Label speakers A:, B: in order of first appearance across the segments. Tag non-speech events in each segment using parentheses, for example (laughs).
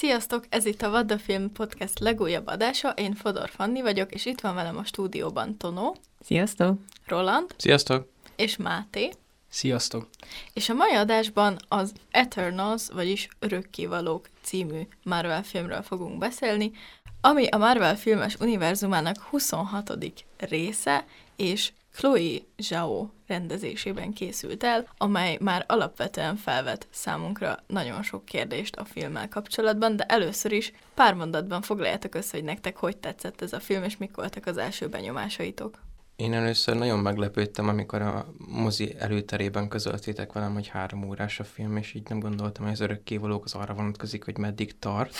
A: Sziasztok! Ez itt a the Film Podcast legújabb adása. Én Fodor Fanni vagyok, és itt van velem a stúdióban Tonó,
B: Sziasztok!
A: Roland
C: Sziasztok!
A: és Máté.
D: Sziasztok!
A: És a mai adásban az Eternals, vagyis Örökkévalók című Marvel filmről fogunk beszélni, ami a Marvel filmes univerzumának 26. része, és Chloe Zhao rendezésében készült el, amely már alapvetően felvet számunkra nagyon sok kérdést a filmmel kapcsolatban, de először is pár mondatban foglaljátok össze, hogy nektek hogy tetszett ez a film, és mik voltak az első benyomásaitok.
C: Én először nagyon meglepődtem, amikor a mozi előterében közöltétek velem, hogy három órás a film, és így nem gondoltam, hogy az örökkévalók az arra vonatkozik, hogy meddig tart.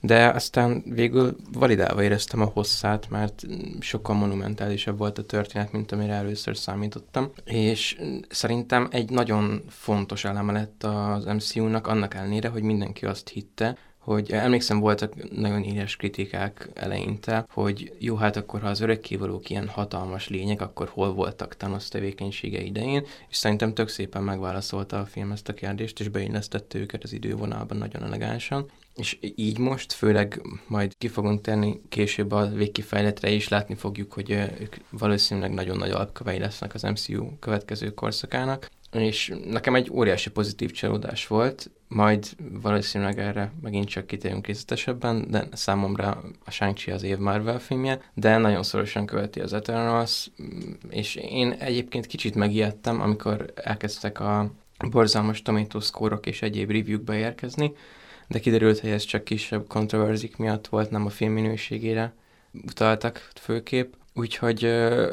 C: De aztán végül validálva éreztem a hosszát, mert sokkal monumentálisabb volt a történet, mint amire először számítottam. És szerintem egy nagyon fontos eleme lett az MCU-nak, annak ellenére, hogy mindenki azt hitte, hogy emlékszem, voltak nagyon éles kritikák eleinte, hogy jó, hát akkor ha az örökkévalók ilyen hatalmas lények, akkor hol voltak Thanos tevékenysége idején, és szerintem tök szépen megválaszolta a film ezt a kérdést, és beillesztette őket az idővonalban nagyon elegánsan. És így most, főleg majd ki fogunk tenni később a végkifejletre is, látni fogjuk, hogy ők valószínűleg nagyon nagy alapkövei lesznek az MCU következő korszakának, és nekem egy óriási pozitív csalódás volt, majd valószínűleg erre megint csak kitérünk részletesebben, de számomra a shang az év Marvel filmje, de nagyon szorosan követi az Eternals, és én egyébként kicsit megijedtem, amikor elkezdtek a borzalmas tomato score és egyéb review beérkezni, de kiderült, hogy ez csak kisebb kontroverzik miatt volt, nem a film minőségére utaltak főkép, Úgyhogy uh,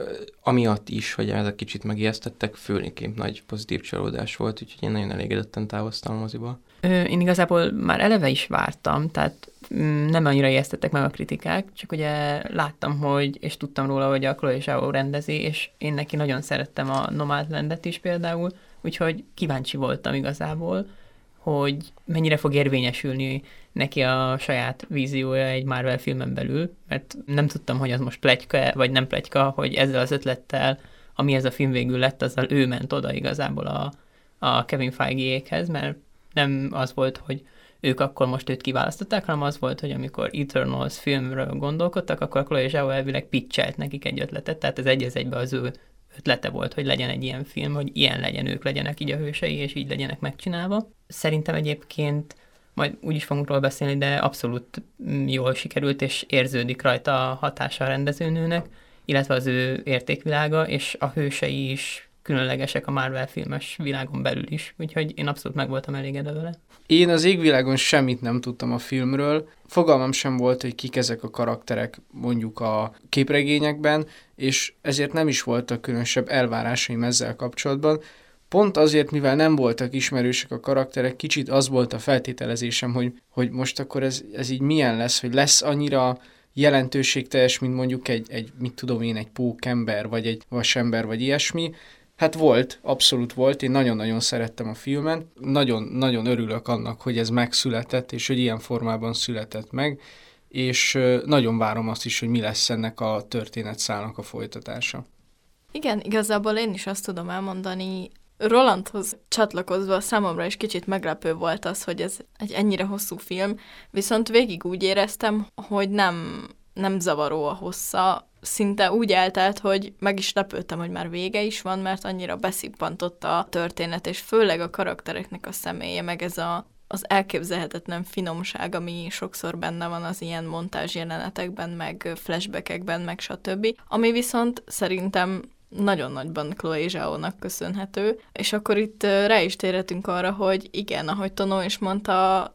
C: amiatt is, hogy ezek kicsit megijesztettek, főleg nagy pozitív csalódás volt, úgyhogy én nagyon elégedetten távoztam a moziból.
B: Én igazából már eleve is vártam, tehát mm, nem annyira ijesztettek meg a kritikák, csak ugye láttam, hogy, és tudtam róla, hogy a Chloe Zhao rendezi, és én neki nagyon szerettem a Nomadlandet is például, úgyhogy kíváncsi voltam igazából, hogy mennyire fog érvényesülni neki a saját víziója egy Marvel filmen belül, mert nem tudtam, hogy az most plegyka vagy nem plegyka, hogy ezzel az ötlettel, ami ez a film végül lett, azzal ő ment oda igazából a, a Kevin Feige-ékhez, mert nem az volt, hogy ők akkor most őt kiválasztották, hanem az volt, hogy amikor Eternals filmről gondolkodtak, akkor Chloe Zhao elvileg pitchelt nekik egy ötletet, tehát ez egy egybe az ő ötlete volt, hogy legyen egy ilyen film, hogy ilyen legyen, ők legyenek így a hősei, és így legyenek megcsinálva. Szerintem egyébként majd úgy is fogunk róla beszélni, de abszolút jól sikerült, és érződik rajta a hatása a rendezőnőnek, illetve az ő értékvilága, és a hősei is különlegesek a Marvel filmes világon belül is, úgyhogy én abszolút meg voltam elégedve vele.
D: Én az égvilágon semmit nem tudtam a filmről, fogalmam sem volt, hogy kik ezek a karakterek mondjuk a képregényekben, és ezért nem is voltak különösebb elvárásaim ezzel kapcsolatban. Pont azért, mivel nem voltak ismerősek a karakterek, kicsit az volt a feltételezésem, hogy, hogy most akkor ez, ez így milyen lesz, hogy lesz annyira jelentőségteljes, mint mondjuk egy, egy mit tudom én, egy pókember, vagy egy vasember, vagy ilyesmi, Hát volt, abszolút volt, én nagyon-nagyon szerettem a filmen, nagyon-nagyon örülök annak, hogy ez megszületett, és hogy ilyen formában született meg, és nagyon várom azt is, hogy mi lesz ennek a történetszálnak a folytatása.
A: Igen, igazából én is azt tudom elmondani, Rolandhoz csatlakozva számomra is kicsit meglepő volt az, hogy ez egy ennyire hosszú film, viszont végig úgy éreztem, hogy nem, nem zavaró a hossza, szinte úgy eltelt, hogy meg is lepődtem, hogy már vége is van, mert annyira beszippantotta a történet, és főleg a karaktereknek a személye, meg ez a, az elképzelhetetlen finomság, ami sokszor benne van az ilyen montázs jelenetekben, meg flashbackekben, meg stb. Ami viszont szerintem nagyon nagyban Chloe Zhao-nak köszönhető, és akkor itt rá is térhetünk arra, hogy igen, ahogy Tonó is mondta,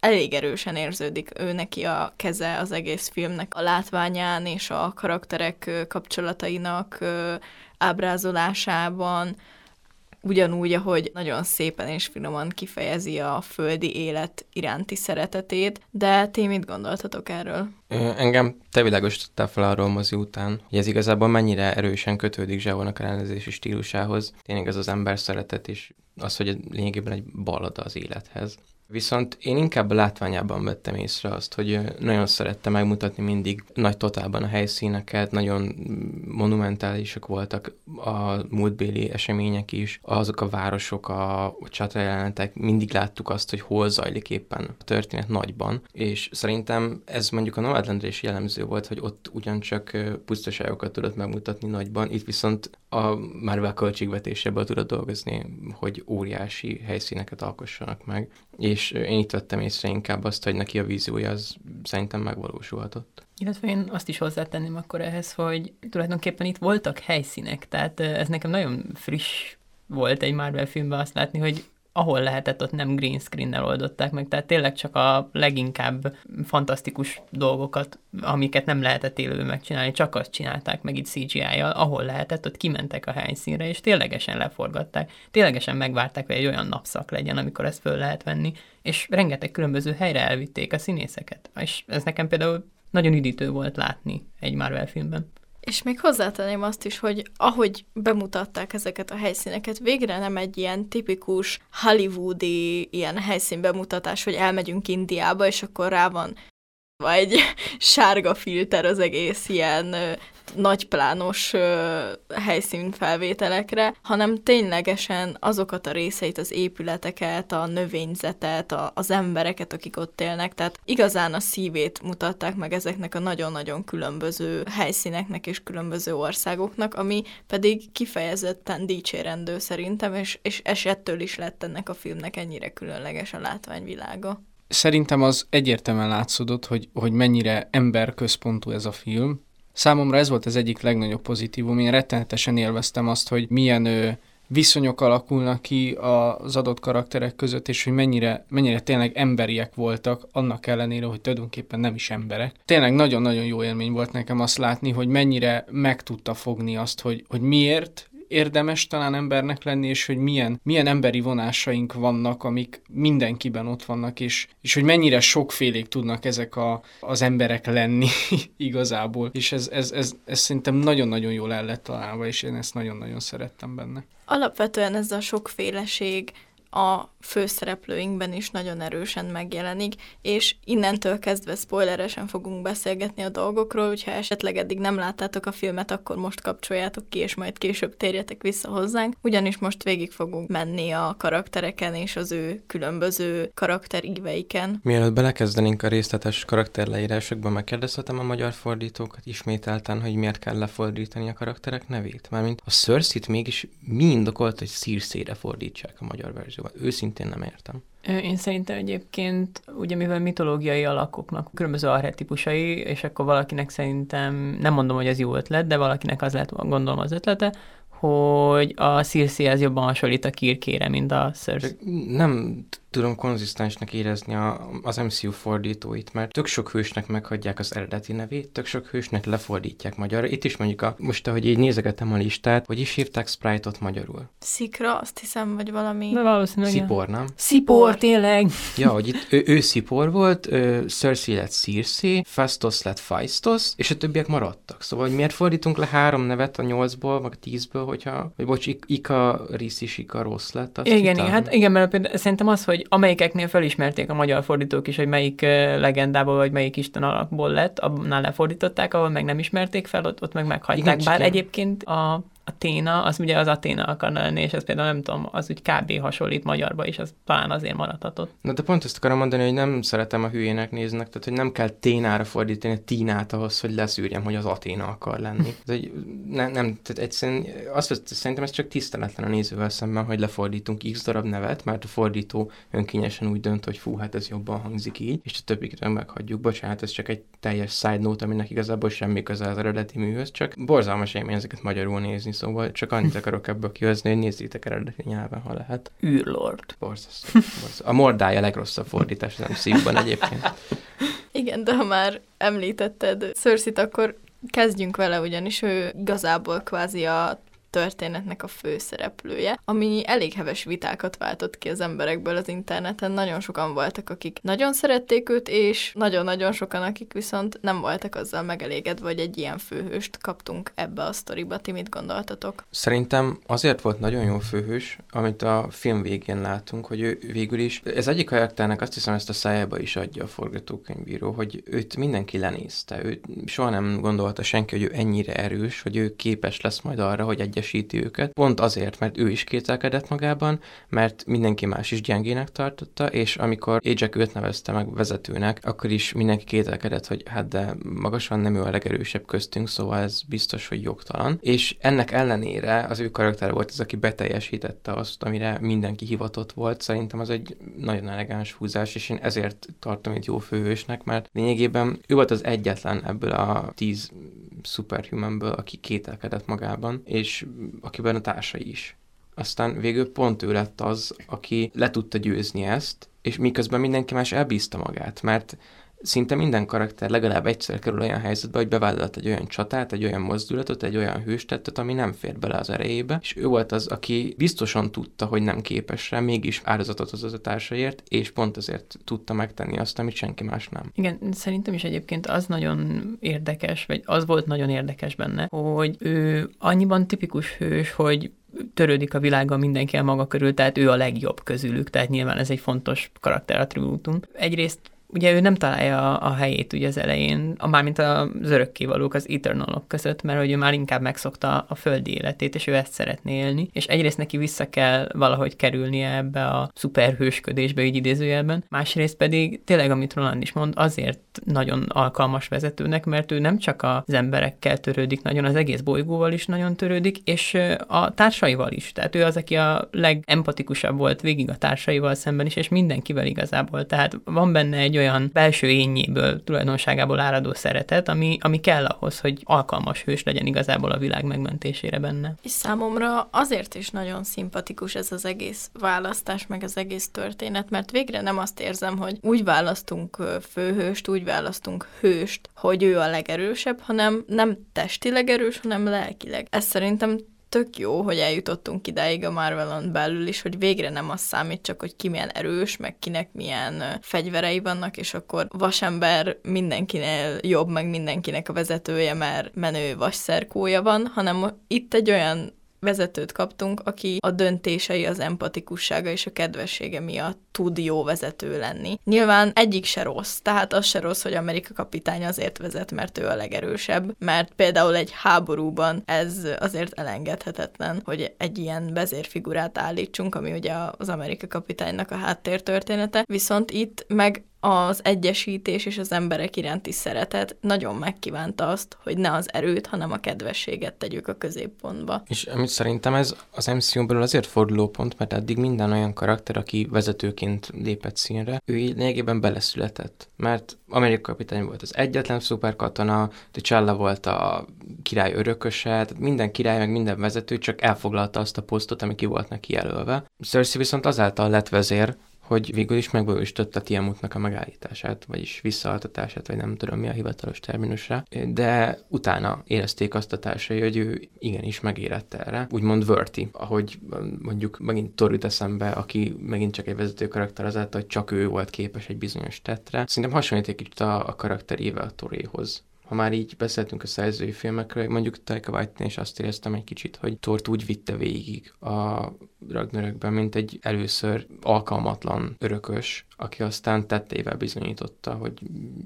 A: elég erősen érződik ő neki a keze az egész filmnek. A látványán és a karakterek kapcsolatainak ábrázolásában, ugyanúgy, ahogy nagyon szépen és finoman kifejezi a földi élet iránti szeretetét, de ti mit gondoltatok erről?
C: Engem te világosítottál fel arról mozi után, hogy ez igazából mennyire erősen kötődik Zsávónak a rendezési stílusához. Tényleg ez az ember szeretet is az, hogy lényegében egy ballada az élethez Viszont én inkább a látványában vettem észre azt, hogy nagyon szerette megmutatni mindig nagy totálban a helyszíneket, nagyon monumentálisak voltak a múltbéli események is, azok a városok, a csatajelenetek, mindig láttuk azt, hogy hol zajlik éppen a történet nagyban, és szerintem ez mondjuk a Nomadlandre is jellemző volt, hogy ott ugyancsak pusztaságokat tudott megmutatni nagyban, itt viszont a Marvel költségvetéséből tudott dolgozni, hogy óriási helyszíneket alkossanak meg, és én itt vettem észre inkább azt, hogy neki a víziója az szerintem megvalósulhatott.
B: Illetve én azt is hozzátenném akkor ehhez, hogy tulajdonképpen itt voltak helyszínek, tehát ez nekem nagyon friss volt egy Marvel filmben azt látni, hogy ahol lehetett, ott nem green screen-nel oldották meg, tehát tényleg csak a leginkább fantasztikus dolgokat, amiket nem lehetett élőben megcsinálni, csak azt csinálták meg itt CGI-jal, ahol lehetett, ott kimentek a helyszínre, és ténylegesen leforgatták, ténylegesen megvárták, hogy egy olyan napszak legyen, amikor ezt föl lehet venni, és rengeteg különböző helyre elvitték a színészeket, és ez nekem például nagyon üdítő volt látni egy Marvel filmben.
A: És még hozzátenném azt is, hogy ahogy bemutatták ezeket a helyszíneket, végre nem egy ilyen tipikus hollywoodi ilyen helyszínbemutatás, hogy elmegyünk Indiába, és akkor rá van vagy (laughs) sárga filter az egész ilyen nagyplános ö, helyszínfelvételekre, hanem ténylegesen azokat a részeit, az épületeket, a növényzetet, a, az embereket, akik ott élnek, tehát igazán a szívét mutatták meg ezeknek a nagyon-nagyon különböző helyszíneknek és különböző országoknak, ami pedig kifejezetten dicsérendő szerintem, és, és esettől is lett ennek a filmnek ennyire különleges a látványvilága
D: szerintem az egyértelműen látszódott, hogy, hogy mennyire emberközpontú ez a film. Számomra ez volt az egyik legnagyobb pozitívum. Én rettenetesen élveztem azt, hogy milyen ö, viszonyok alakulnak ki az adott karakterek között, és hogy mennyire, mennyire tényleg emberiek voltak, annak ellenére, hogy tulajdonképpen nem is emberek. Tényleg nagyon-nagyon jó élmény volt nekem azt látni, hogy mennyire meg tudta fogni azt, hogy, hogy miért érdemes talán embernek lenni, és hogy milyen, milyen emberi vonásaink vannak, amik mindenkiben ott vannak, és, és hogy mennyire sokfélék tudnak ezek a, az emberek lenni (laughs) igazából. És ez, ez, ez, ez szerintem nagyon-nagyon jól el lett találva, és én ezt nagyon-nagyon szerettem benne.
A: Alapvetően ez a sokféleség a főszereplőinkben is nagyon erősen megjelenik, és innentől kezdve spoileresen fogunk beszélgetni a dolgokról, hogyha esetleg eddig nem láttátok a filmet, akkor most kapcsoljátok ki, és majd később térjetek vissza hozzánk, ugyanis most végig fogunk menni a karaktereken és az ő különböző karakteríveiken.
C: Mielőtt belekezdenénk a részletes karakterleírásokba, megkérdezhetem a magyar fordítókat ismételten, hogy miért kell lefordítani a karakterek nevét? Mármint a cersei mégis mi indokolt, hogy Circe-re fordítsák a magyar verzióban? Őszintén nem értem.
B: Én szerintem egyébként, ugye mivel mitológiai alakoknak különböző arhetipusai, és akkor valakinek szerintem, nem mondom, hogy ez jó ötlet, de valakinek az lehet, gondolom az ötlete, hogy a Circe-hez jobban hasonlít a Kirkére, mint a Cersei.
C: Nem tudom konzisztensnek érezni a, az MCU fordítóit, mert tök sok hősnek meghagyják az eredeti nevét, tök sok hősnek lefordítják magyarra. Itt is mondjuk, a, most ahogy így nézegetem a listát, hogy is hívták Sprite-ot magyarul?
A: Szikra, azt hiszem, vagy valami...
B: De valószínűleg.
C: Szipor, nem?
B: Szipor, tényleg.
C: Ja, hogy itt ő, ő Szipor volt, ő, Cersei lett Circe, Fastos lett Faistos, és a többiek maradtak. Szóval, hogy miért fordítunk le három nevet a nyolcból, vagy a tízből, hogyha, vagy bocs, Ika Risz is Ika rossz lett. Azt
B: igen, igen, hát igen, mert például szerintem az, hogy amelyikeknél felismerték a magyar fordítók is, hogy melyik legendából vagy melyik isten alakból lett, annál lefordították, ahol meg nem ismerték fel, ott, ott meg meghagyták. Igen, Bár igen. egyébként a Aténa, az ugye az Aténa akarna lenni, és ez például nem tudom, az úgy kb. hasonlít magyarba is, az talán azért maradhatott.
C: Na de pont ezt akarom mondani, hogy nem szeretem a hülyének néznek, tehát hogy nem kell Ténára fordítani a Tínát ahhoz, hogy leszűrjem, hogy az Aténa akar lenni. (laughs) Ez egy, nem, nem, tehát egyszerűen azt szerintem ez csak tiszteletlen a nézővel szemben, hogy lefordítunk x darab nevet, mert a fordító önkényesen úgy dönt, hogy fú, hát ez jobban hangzik így, és a többiket meghagyjuk. Bocsánat, ez csak egy teljes side note, aminek igazából semmi köze az eredeti műhöz, csak borzalmas élmény ezeket magyarul nézni, szóval csak annyit akarok ebből kihozni, hogy nézzétek eredeti nyelven, ha lehet.
B: Űrlord.
C: Borzasztó. A mordája a legrosszabb fordítás az MCU-ban egyébként.
A: Igen, de ha már említetted cersei akkor kezdjünk vele, ugyanis ő igazából kvázi a történetnek a főszereplője, ami elég heves vitákat váltott ki az emberekből az interneten. Nagyon sokan voltak, akik nagyon szerették őt, és nagyon-nagyon sokan, akik viszont nem voltak azzal megelégedve, hogy egy ilyen főhőst kaptunk ebbe a sztoriba. Ti mit gondoltatok?
C: Szerintem azért volt nagyon jó főhős, amit a film végén látunk, hogy ő végül is, ez egyik karakternek azt hiszem ezt a szájába is adja a forgatókönyvíró, hogy őt mindenki lenézte, őt soha nem gondolta senki, hogy ő ennyire erős, hogy ő képes lesz majd arra, hogy egyesíti őket. Pont azért, mert ő is kételkedett magában, mert mindenki más is gyengének tartotta, és amikor Ajax őt nevezte meg vezetőnek, akkor is mindenki kételkedett, hogy hát de magasan nem ő a legerősebb köztünk, szóval ez biztos, hogy jogtalan. És ennek ellenére az ő karakter volt az, aki beteljesítette azt, amire mindenki hivatott volt. Szerintem az egy nagyon elegáns húzás, és én ezért tartom egy jó főhősnek, mert lényegében ő volt az egyetlen ebből a tíz superhumanből, aki kételkedett magában, és akiben a társai is. Aztán végül pont ő lett az, aki le tudta győzni ezt, és miközben mindenki más elbízta magát, mert szinte minden karakter legalább egyszer kerül olyan helyzetbe, hogy bevállalt egy olyan csatát, egy olyan mozdulatot, egy olyan hőstettet, ami nem fér bele az erejébe, és ő volt az, aki biztosan tudta, hogy nem képes rá, mégis áldozatot hozott a társaiért, és pont azért tudta megtenni azt, amit senki más nem.
B: Igen, szerintem is egyébként az nagyon érdekes, vagy az volt nagyon érdekes benne, hogy ő annyiban tipikus hős, hogy törődik a világgal mindenki a maga körül, tehát ő a legjobb közülük, tehát nyilván ez egy fontos karakterattribútum. Egyrészt ugye ő nem találja a, a helyét ugye az elején, a, mármint az örökkévalók, az eternalok között, mert hogy ő már inkább megszokta a földi életét, és ő ezt szeretné élni, és egyrészt neki vissza kell valahogy kerülnie ebbe a szuperhősködésbe, így idézőjelben, másrészt pedig tényleg, amit Roland is mond, azért nagyon alkalmas vezetőnek, mert ő nem csak az emberekkel törődik nagyon, az egész bolygóval is nagyon törődik, és a társaival is. Tehát ő az, aki a legempatikusabb volt végig a társaival szemben is, és mindenkivel igazából. Tehát van benne egy olyan belső énjéből, tulajdonságából áradó szeretet, ami, ami kell ahhoz, hogy alkalmas hős legyen igazából a világ megmentésére benne.
A: És számomra azért is nagyon szimpatikus ez az egész választás, meg az egész történet, mert végre nem azt érzem, hogy úgy választunk főhőst, úgy választunk hőst, hogy ő a legerősebb, hanem nem testileg erős, hanem lelkileg. Ez szerintem tök jó, hogy eljutottunk idáig a Marvelon belül is, hogy végre nem az számít csak, hogy ki milyen erős, meg kinek milyen fegyverei vannak, és akkor vasember mindenkinél jobb, meg mindenkinek a vezetője, mert menő vasszerkója van, hanem itt egy olyan vezetőt kaptunk, aki a döntései, az empatikussága és a kedvessége miatt tud jó vezető lenni. Nyilván egyik se rossz, tehát az se rossz, hogy Amerika kapitány azért vezet, mert ő a legerősebb, mert például egy háborúban ez azért elengedhetetlen, hogy egy ilyen vezérfigurát állítsunk, ami ugye az Amerika kapitánynak a háttértörténete, viszont itt meg az egyesítés és az emberek iránti szeretet nagyon megkívánta azt, hogy ne az erőt, hanem a kedvességet tegyük a középpontba.
C: És amit szerintem ez az MCU belül azért fordulópont, mert eddig minden olyan karakter, aki vezetőként lépett színre, ő lényegében beleszületett. Mert Amerika kapitány volt az egyetlen szuperkatona, T'Challa volt a király örököse, tehát minden király, meg minden vezető csak elfoglalta azt a posztot, ami ki volt neki jelölve. Cersei viszont azáltal lett vezér, hogy végül is megvalósította Tiamutnak a megállítását, vagyis visszaaltatását, vagy nem tudom mi a hivatalos terminusra, de utána érezték azt a társai, hogy ő igenis megérett erre, úgymond Verti, ahogy mondjuk megint Thor eszembe, aki megint csak egy vezető karakter azáltal, hogy csak ő volt képes egy bizonyos tettre. Szerintem hasonlít egy kicsit a, a karakterével a Toréhoz ha már így beszéltünk a szerzői filmekről, mondjuk Taika Waititi is azt éreztem egy kicsit, hogy Tort úgy vitte végig a Ragnarökben, mint egy először alkalmatlan örökös, aki aztán tetteivel bizonyította, hogy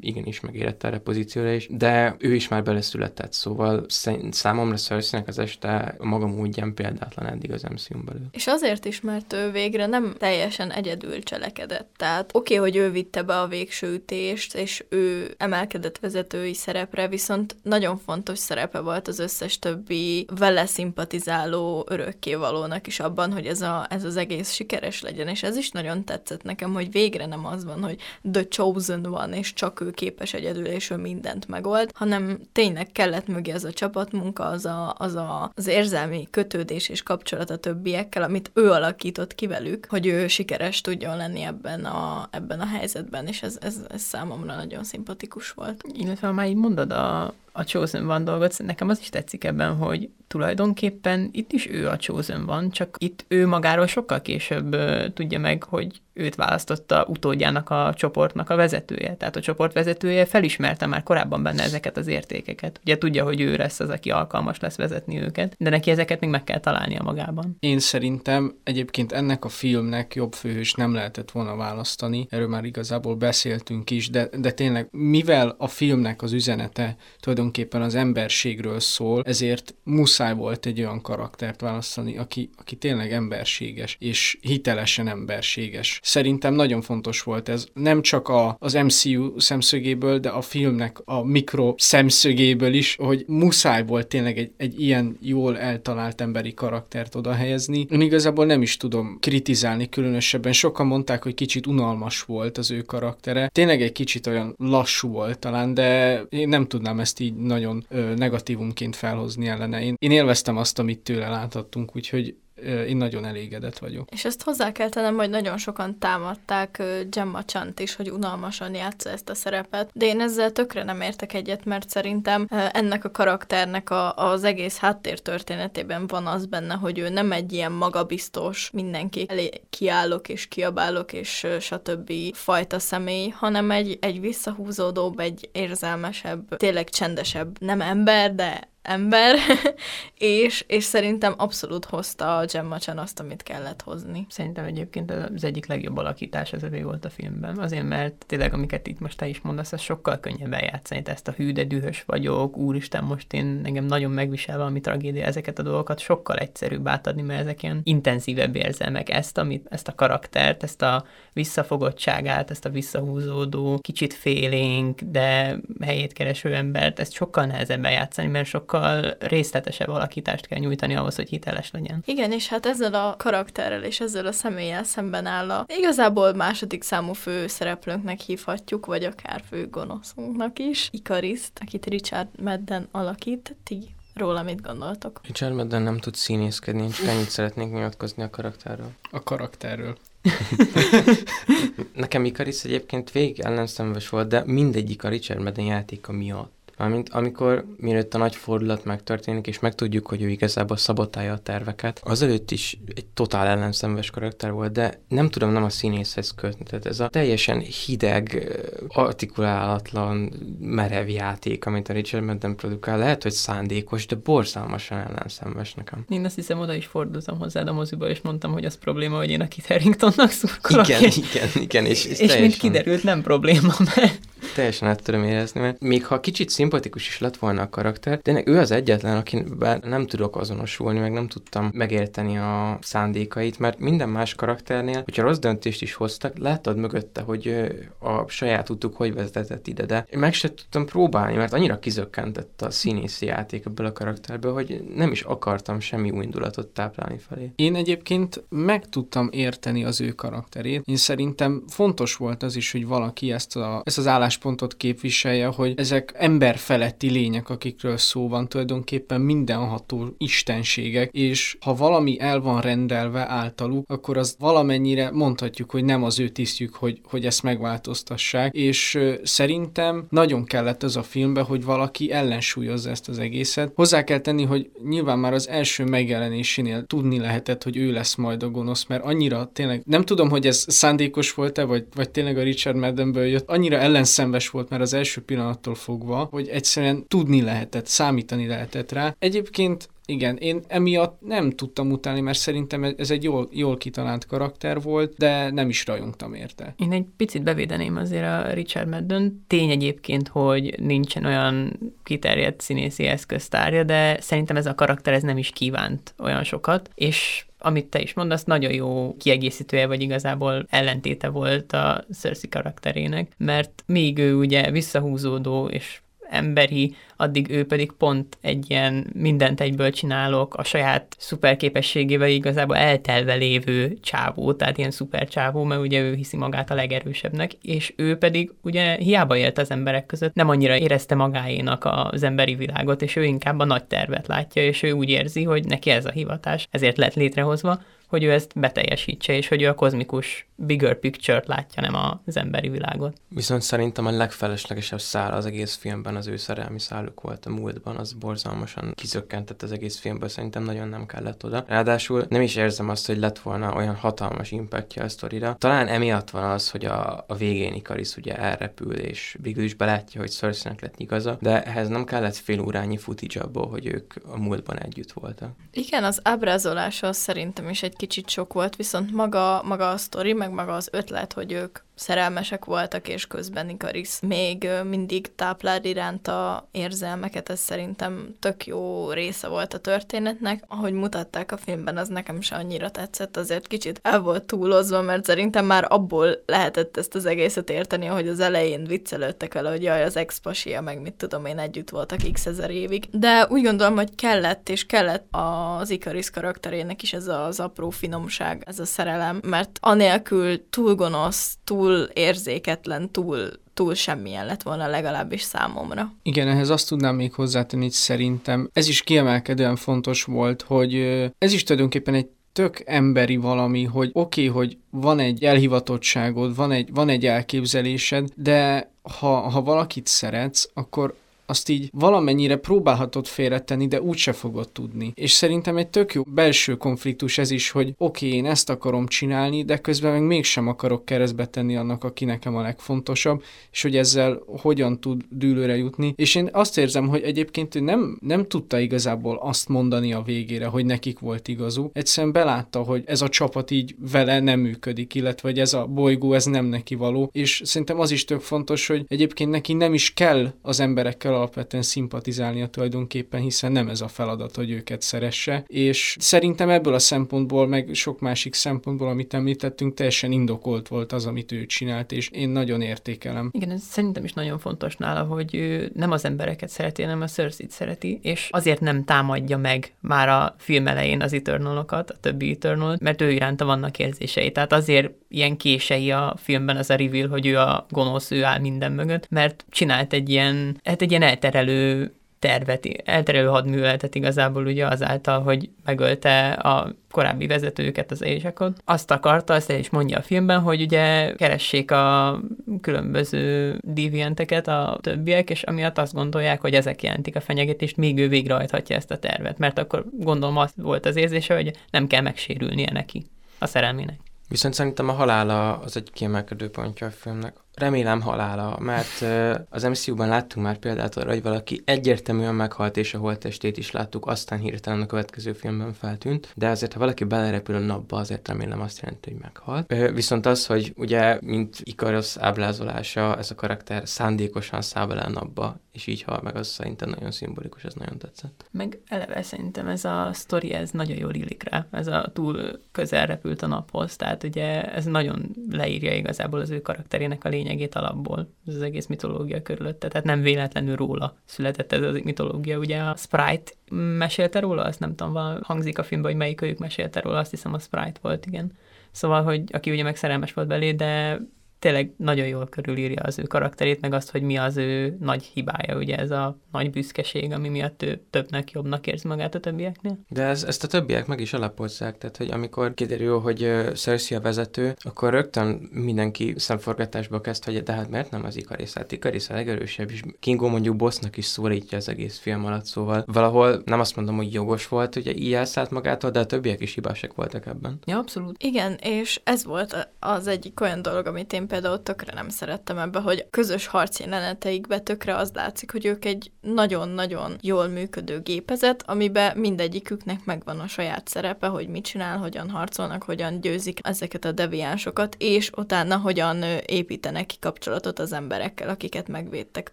C: igenis megérett erre pozícióra is, de ő is már beleszületett, szóval számomra cersei az este a maga módján példátlan eddig az mcu belül.
A: És azért is, mert ő végre nem teljesen egyedül cselekedett. Tehát oké, okay, hogy ő vitte be a végső ütést, és ő emelkedett vezetői szerepre, viszont nagyon fontos szerepe volt az összes többi vele szimpatizáló örökkévalónak is abban, hogy ez, a, ez az egész sikeres legyen, és ez is nagyon tetszett nekem, hogy végre végre nem az van, hogy The Chosen van, és csak ő képes egyedül, és ő mindent megold, hanem tényleg kellett mögé az a csapatmunka, az a, az, a, az érzelmi kötődés és kapcsolat a többiekkel, amit ő alakított ki velük, hogy ő sikeres tudjon lenni ebben a, ebben a helyzetben, és ez, ez, ez számomra nagyon szimpatikus volt.
B: Illetve már így mondod a a Chosen One dolgot, nekem az is tetszik ebben, hogy tulajdonképpen itt is ő a Chosen van, csak itt ő magáról sokkal később tudja meg, hogy őt választotta utódjának a csoportnak a vezetője. Tehát a csoport vezetője felismerte már korábban benne ezeket az értékeket. Ugye tudja, hogy ő lesz az, aki alkalmas lesz vezetni őket, de neki ezeket még meg kell találnia magában.
D: Én szerintem egyébként ennek a filmnek jobb főhős nem lehetett volna választani, erről már igazából beszéltünk is, de, de tényleg, mivel a filmnek az üzenete tulajdonképpen az emberségről szól, ezért muszáj volt egy olyan karaktert választani, aki, aki tényleg emberséges, és hitelesen emberséges. Szerintem nagyon fontos volt ez, nem csak a, az MCU szemszögéből, de a filmnek a mikro szemszögéből is, hogy muszáj volt tényleg egy, egy ilyen jól eltalált emberi karaktert oda helyezni. Én igazából nem is tudom kritizálni különösebben. Sokan mondták, hogy kicsit unalmas volt az ő karaktere. Tényleg egy kicsit olyan lassú volt talán, de én nem tudnám ezt így nagyon ö, negatívumként felhozni ellene. Én, én élveztem azt, amit tőle láthattunk, úgyhogy én nagyon elégedett vagyok.
A: És ezt hozzá kell tennem, hogy nagyon sokan támadták Gemma Chant is, hogy unalmasan játsza ezt a szerepet, de én ezzel tökre nem értek egyet, mert szerintem ennek a karakternek a, az egész háttér történetében van az benne, hogy ő nem egy ilyen magabiztos, mindenki elé kiállok és kiabálok és stb. fajta személy, hanem egy, egy visszahúzódóbb, egy érzelmesebb, tényleg csendesebb, nem ember, de ember, (laughs) és, és szerintem abszolút hozta a Gemma Chan azt, amit kellett hozni.
B: Szerintem egyébként az egyik legjobb alakítás az övé volt a filmben. Azért, mert tényleg, amiket itt most te is mondasz, az sokkal könnyebb eljátszani. Ezt a hű, de dühös vagyok, úristen, most én engem nagyon megvisel valami tragédia, ezeket a dolgokat sokkal egyszerűbb átadni, mert ezek ilyen intenzívebb érzelmek. Ezt, amit, ezt a karaktert, ezt a visszafogottságát, ezt a visszahúzódó, kicsit félénk, de helyét kereső embert, ezt sokkal nehezebb eljátszani, mert sokkal sokkal részletesebb alakítást kell nyújtani ahhoz, hogy hiteles legyen.
A: Igen, és hát ezzel a karakterrel és ezzel a személlyel szemben áll a igazából második számú fő szereplőnknek hívhatjuk, vagy akár fő gonoszunknak is, Ikariszt, akit Richard Madden alakít. Ti róla mit gondoltok?
C: Richard Madden nem tud színészkedni, csak ennyit szeretnék nyilatkozni a karakterről.
D: A karakterről. (laughs)
C: Nekem Ikaris egyébként végig ellenszenves volt, de mindegyik a Richard Madden játéka miatt. Mármint amikor, mielőtt a nagy fordulat megtörténik, és megtudjuk, hogy ő igazából szabotálja a terveket, azelőtt is egy totál ellenszenves karakter volt, de nem tudom nem a színészhez kötni. Tehát ez a teljesen hideg, artikulálatlan, merev játék, amit a Richard Madden produkál, lehet, hogy szándékos, de borzalmasan ellenszenves nekem.
B: Én azt hiszem, oda is fordultam hozzá a moziba, és mondtam, hogy az probléma, hogy én a Kit Haringtonnak szurkolok.
C: Igen, és, igen, igen. És, és,
B: és teljesen... mint kiderült, nem probléma, mert
C: teljesen át tudom érezni, mert még ha kicsit szimpatikus is lett volna a karakter, de ő az egyetlen, akiben nem tudok azonosulni, meg nem tudtam megérteni a szándékait, mert minden más karakternél, hogyha rossz döntést is hoztak, láttad mögötte, hogy a saját utuk hogy vezetett ide, de meg se tudtam próbálni, mert annyira kizökkentett a színészi játék ebből a karakterből, hogy nem is akartam semmi új indulatot táplálni felé.
D: Én egyébként meg tudtam érteni az ő karakterét. Én szerintem fontos volt az is, hogy valaki ezt, a, ezt az állás álláspontot képviselje, hogy ezek emberfeletti lények, akikről szó van, tulajdonképpen mindenható istenségek, és ha valami el van rendelve általuk, akkor az valamennyire mondhatjuk, hogy nem az ő tisztjük, hogy, hogy ezt megváltoztassák, és szerintem nagyon kellett ez a filmbe, hogy valaki ellensúlyozza ezt az egészet. Hozzá kell tenni, hogy nyilván már az első megjelenésénél tudni lehetett, hogy ő lesz majd a gonosz, mert annyira tényleg, nem tudom, hogy ez szándékos volt-e, vagy, vagy tényleg a Richard Maddenből jött, annyira ellenszem szenves volt már az első pillanattól fogva, hogy egyszerűen tudni lehetett, számítani lehetett rá. Egyébként igen, én emiatt nem tudtam utálni, mert szerintem ez egy jól, jól kitalált karakter volt, de nem is rajongtam érte.
B: Én egy picit bevédeném azért a Richard Madden. Tény egyébként, hogy nincsen olyan kiterjedt színészi eszköztárja, de szerintem ez a karakter ez nem is kívánt olyan sokat, és amit te is mondasz, nagyon jó kiegészítője, vagy igazából ellentéte volt a Cersei karakterének, mert még ő ugye visszahúzódó és emberi, addig ő pedig pont egy ilyen mindent egyből csinálok, a saját szuperképességével igazából eltelve lévő csávó, tehát ilyen szuper csávó, mert ugye ő hiszi magát a legerősebbnek, és ő pedig ugye hiába élt az emberek között, nem annyira érezte magáénak az emberi világot, és ő inkább a nagy tervet látja, és ő úgy érzi, hogy neki ez a hivatás, ezért lett létrehozva, hogy ő ezt beteljesítse, és hogy ő a kozmikus bigger picture-t látja, nem az emberi világot.
C: Viszont szerintem a legfeleslegesebb szál az egész filmben az ő szerelmi száluk. Tök volt a múltban, az borzalmasan kizökkentett az egész filmből, szerintem nagyon nem kellett oda. Ráadásul nem is érzem azt, hogy lett volna olyan hatalmas impactja a sztorira. Talán emiatt van az, hogy a, a végén Ikaris ugye elrepül, és végül is belátja, hogy cersei lett igaza, de ehhez nem kellett fél órányi footage abból, hogy ők a múltban együtt voltak.
A: Igen, az ábrázolása szerintem is egy kicsit sok volt, viszont maga, maga a sztori, meg maga az ötlet, hogy ők szerelmesek voltak, és közben Ikaris még mindig táplál iránta érzelmeket, ez szerintem tök jó része volt a történetnek. Ahogy mutatták a filmben, az nekem se annyira tetszett, azért kicsit el volt túlozva, mert szerintem már abból lehetett ezt az egészet érteni, hogy az elején viccelődtek vele, hogy jaj, az ex meg mit tudom én, együtt voltak x ezer évig. De úgy gondolom, hogy kellett, és kellett az Ikaris karakterének is ez az apró finomság, ez a szerelem, mert anélkül túl gonosz, túl túl érzéketlen, túl, túl semmilyen lett volna legalábbis számomra.
D: Igen, ehhez azt tudnám még hozzátenni, hogy szerintem ez is kiemelkedően fontos volt, hogy ez is tulajdonképpen egy tök emberi valami, hogy oké, okay, hogy van egy elhivatottságod, van egy, van egy elképzelésed, de ha, ha valakit szeretsz, akkor azt így valamennyire próbálhatod félretenni, de úgyse fogod tudni. És szerintem egy tök jó belső konfliktus ez is, hogy oké, okay, én ezt akarom csinálni, de közben meg mégsem akarok keresztbe tenni annak, aki nekem a legfontosabb, és hogy ezzel hogyan tud dűlőre jutni. És én azt érzem, hogy egyébként ő nem, nem tudta igazából azt mondani a végére, hogy nekik volt igazuk. Egyszerűen belátta, hogy ez a csapat így vele nem működik, illetve hogy ez a bolygó, ez nem neki való. És szerintem az is tök fontos, hogy egyébként neki nem is kell az emberekkel kell alapvetően szimpatizálnia tulajdonképpen, hiszen nem ez a feladat, hogy őket szeresse, és szerintem ebből a szempontból, meg sok másik szempontból, amit említettünk, teljesen indokolt volt az, amit ő csinált, és én nagyon értékelem.
B: Igen, ez szerintem is nagyon fontos nála, hogy ő nem az embereket szereti, hanem a cersei szereti, és azért nem támadja meg már a film elején az Eternalokat, a többi Eternal, mert ő iránta vannak érzései. Tehát azért ilyen kései a filmben az a reveal, hogy ő a gonosz, ő áll minden mögött, mert csinált egy ilyen, hát egy ilyen elterelő tervet, elterelő hadműveletet igazából ugye azáltal, hogy megölte a korábbi vezetőket, az éjsekot. Azt akarta, azt el is mondja a filmben, hogy ugye keressék a különböző devianteket a többiek, és amiatt azt gondolják, hogy ezek jelentik a fenyegetést, még ő végrehajthatja ezt a tervet, mert akkor gondolom az volt az érzése, hogy nem kell megsérülnie neki, a szerelmének.
C: Viszont szerintem a halála az egy kiemelkedő pontja a filmnek remélem halála, mert az MCU-ban láttunk már példát arra, hogy valaki egyértelműen meghalt, és a holttestét is láttuk, aztán hirtelen a következő filmben feltűnt, de azért, ha valaki belerepül a napba, azért remélem azt jelenti, hogy meghalt. Viszont az, hogy ugye, mint Ikaros ábrázolása, ez a karakter szándékosan száll a napba, és így hal meg, az szerintem nagyon szimbolikus, ez nagyon tetszett.
B: Meg eleve szerintem ez a sztori, ez nagyon jól illik rá, ez a túl közel repült a naphoz, tehát ugye ez nagyon leírja igazából az ő karakterének a lény lényegét alapból, ez az egész mitológia körülötte. Tehát nem véletlenül róla született ez a mitológia. Ugye a Sprite mesélte róla, azt nem tudom, hangzik a filmben, hogy melyik őjük mesélte róla, azt hiszem a Sprite volt, igen. Szóval, hogy aki ugye meg szerelmes volt belé, de tényleg nagyon jól körülírja az ő karakterét, meg azt, hogy mi az ő nagy hibája, ugye ez a nagy büszkeség, ami miatt ő többnek, jobbnak érzi magát a többieknél.
C: De ez, ezt a többiek meg is alapozzák, tehát hogy amikor kiderül, hogy uh, Cersei a vezető, akkor rögtön mindenki szemforgatásba kezd, hogy de hát miért nem az Ikaris? Hát Ikaris a legerősebb, és Kingo mondjuk bossnak is szólítja az egész film alatt, szóval valahol nem azt mondom, hogy jogos volt, hogy így elszállt magától, de a többiek is hibásak voltak ebben.
B: Ja, abszolút.
A: Igen, és ez volt az egyik olyan dolog, amit én például tökre nem szerettem ebbe, hogy közös harc jeleneteikbe tökre az látszik, hogy ők egy nagyon-nagyon jól működő gépezet, amiben mindegyiküknek megvan a saját szerepe, hogy mit csinál, hogyan harcolnak, hogyan győzik ezeket a deviánsokat, és utána hogyan építenek ki kapcsolatot az emberekkel, akiket megvédtek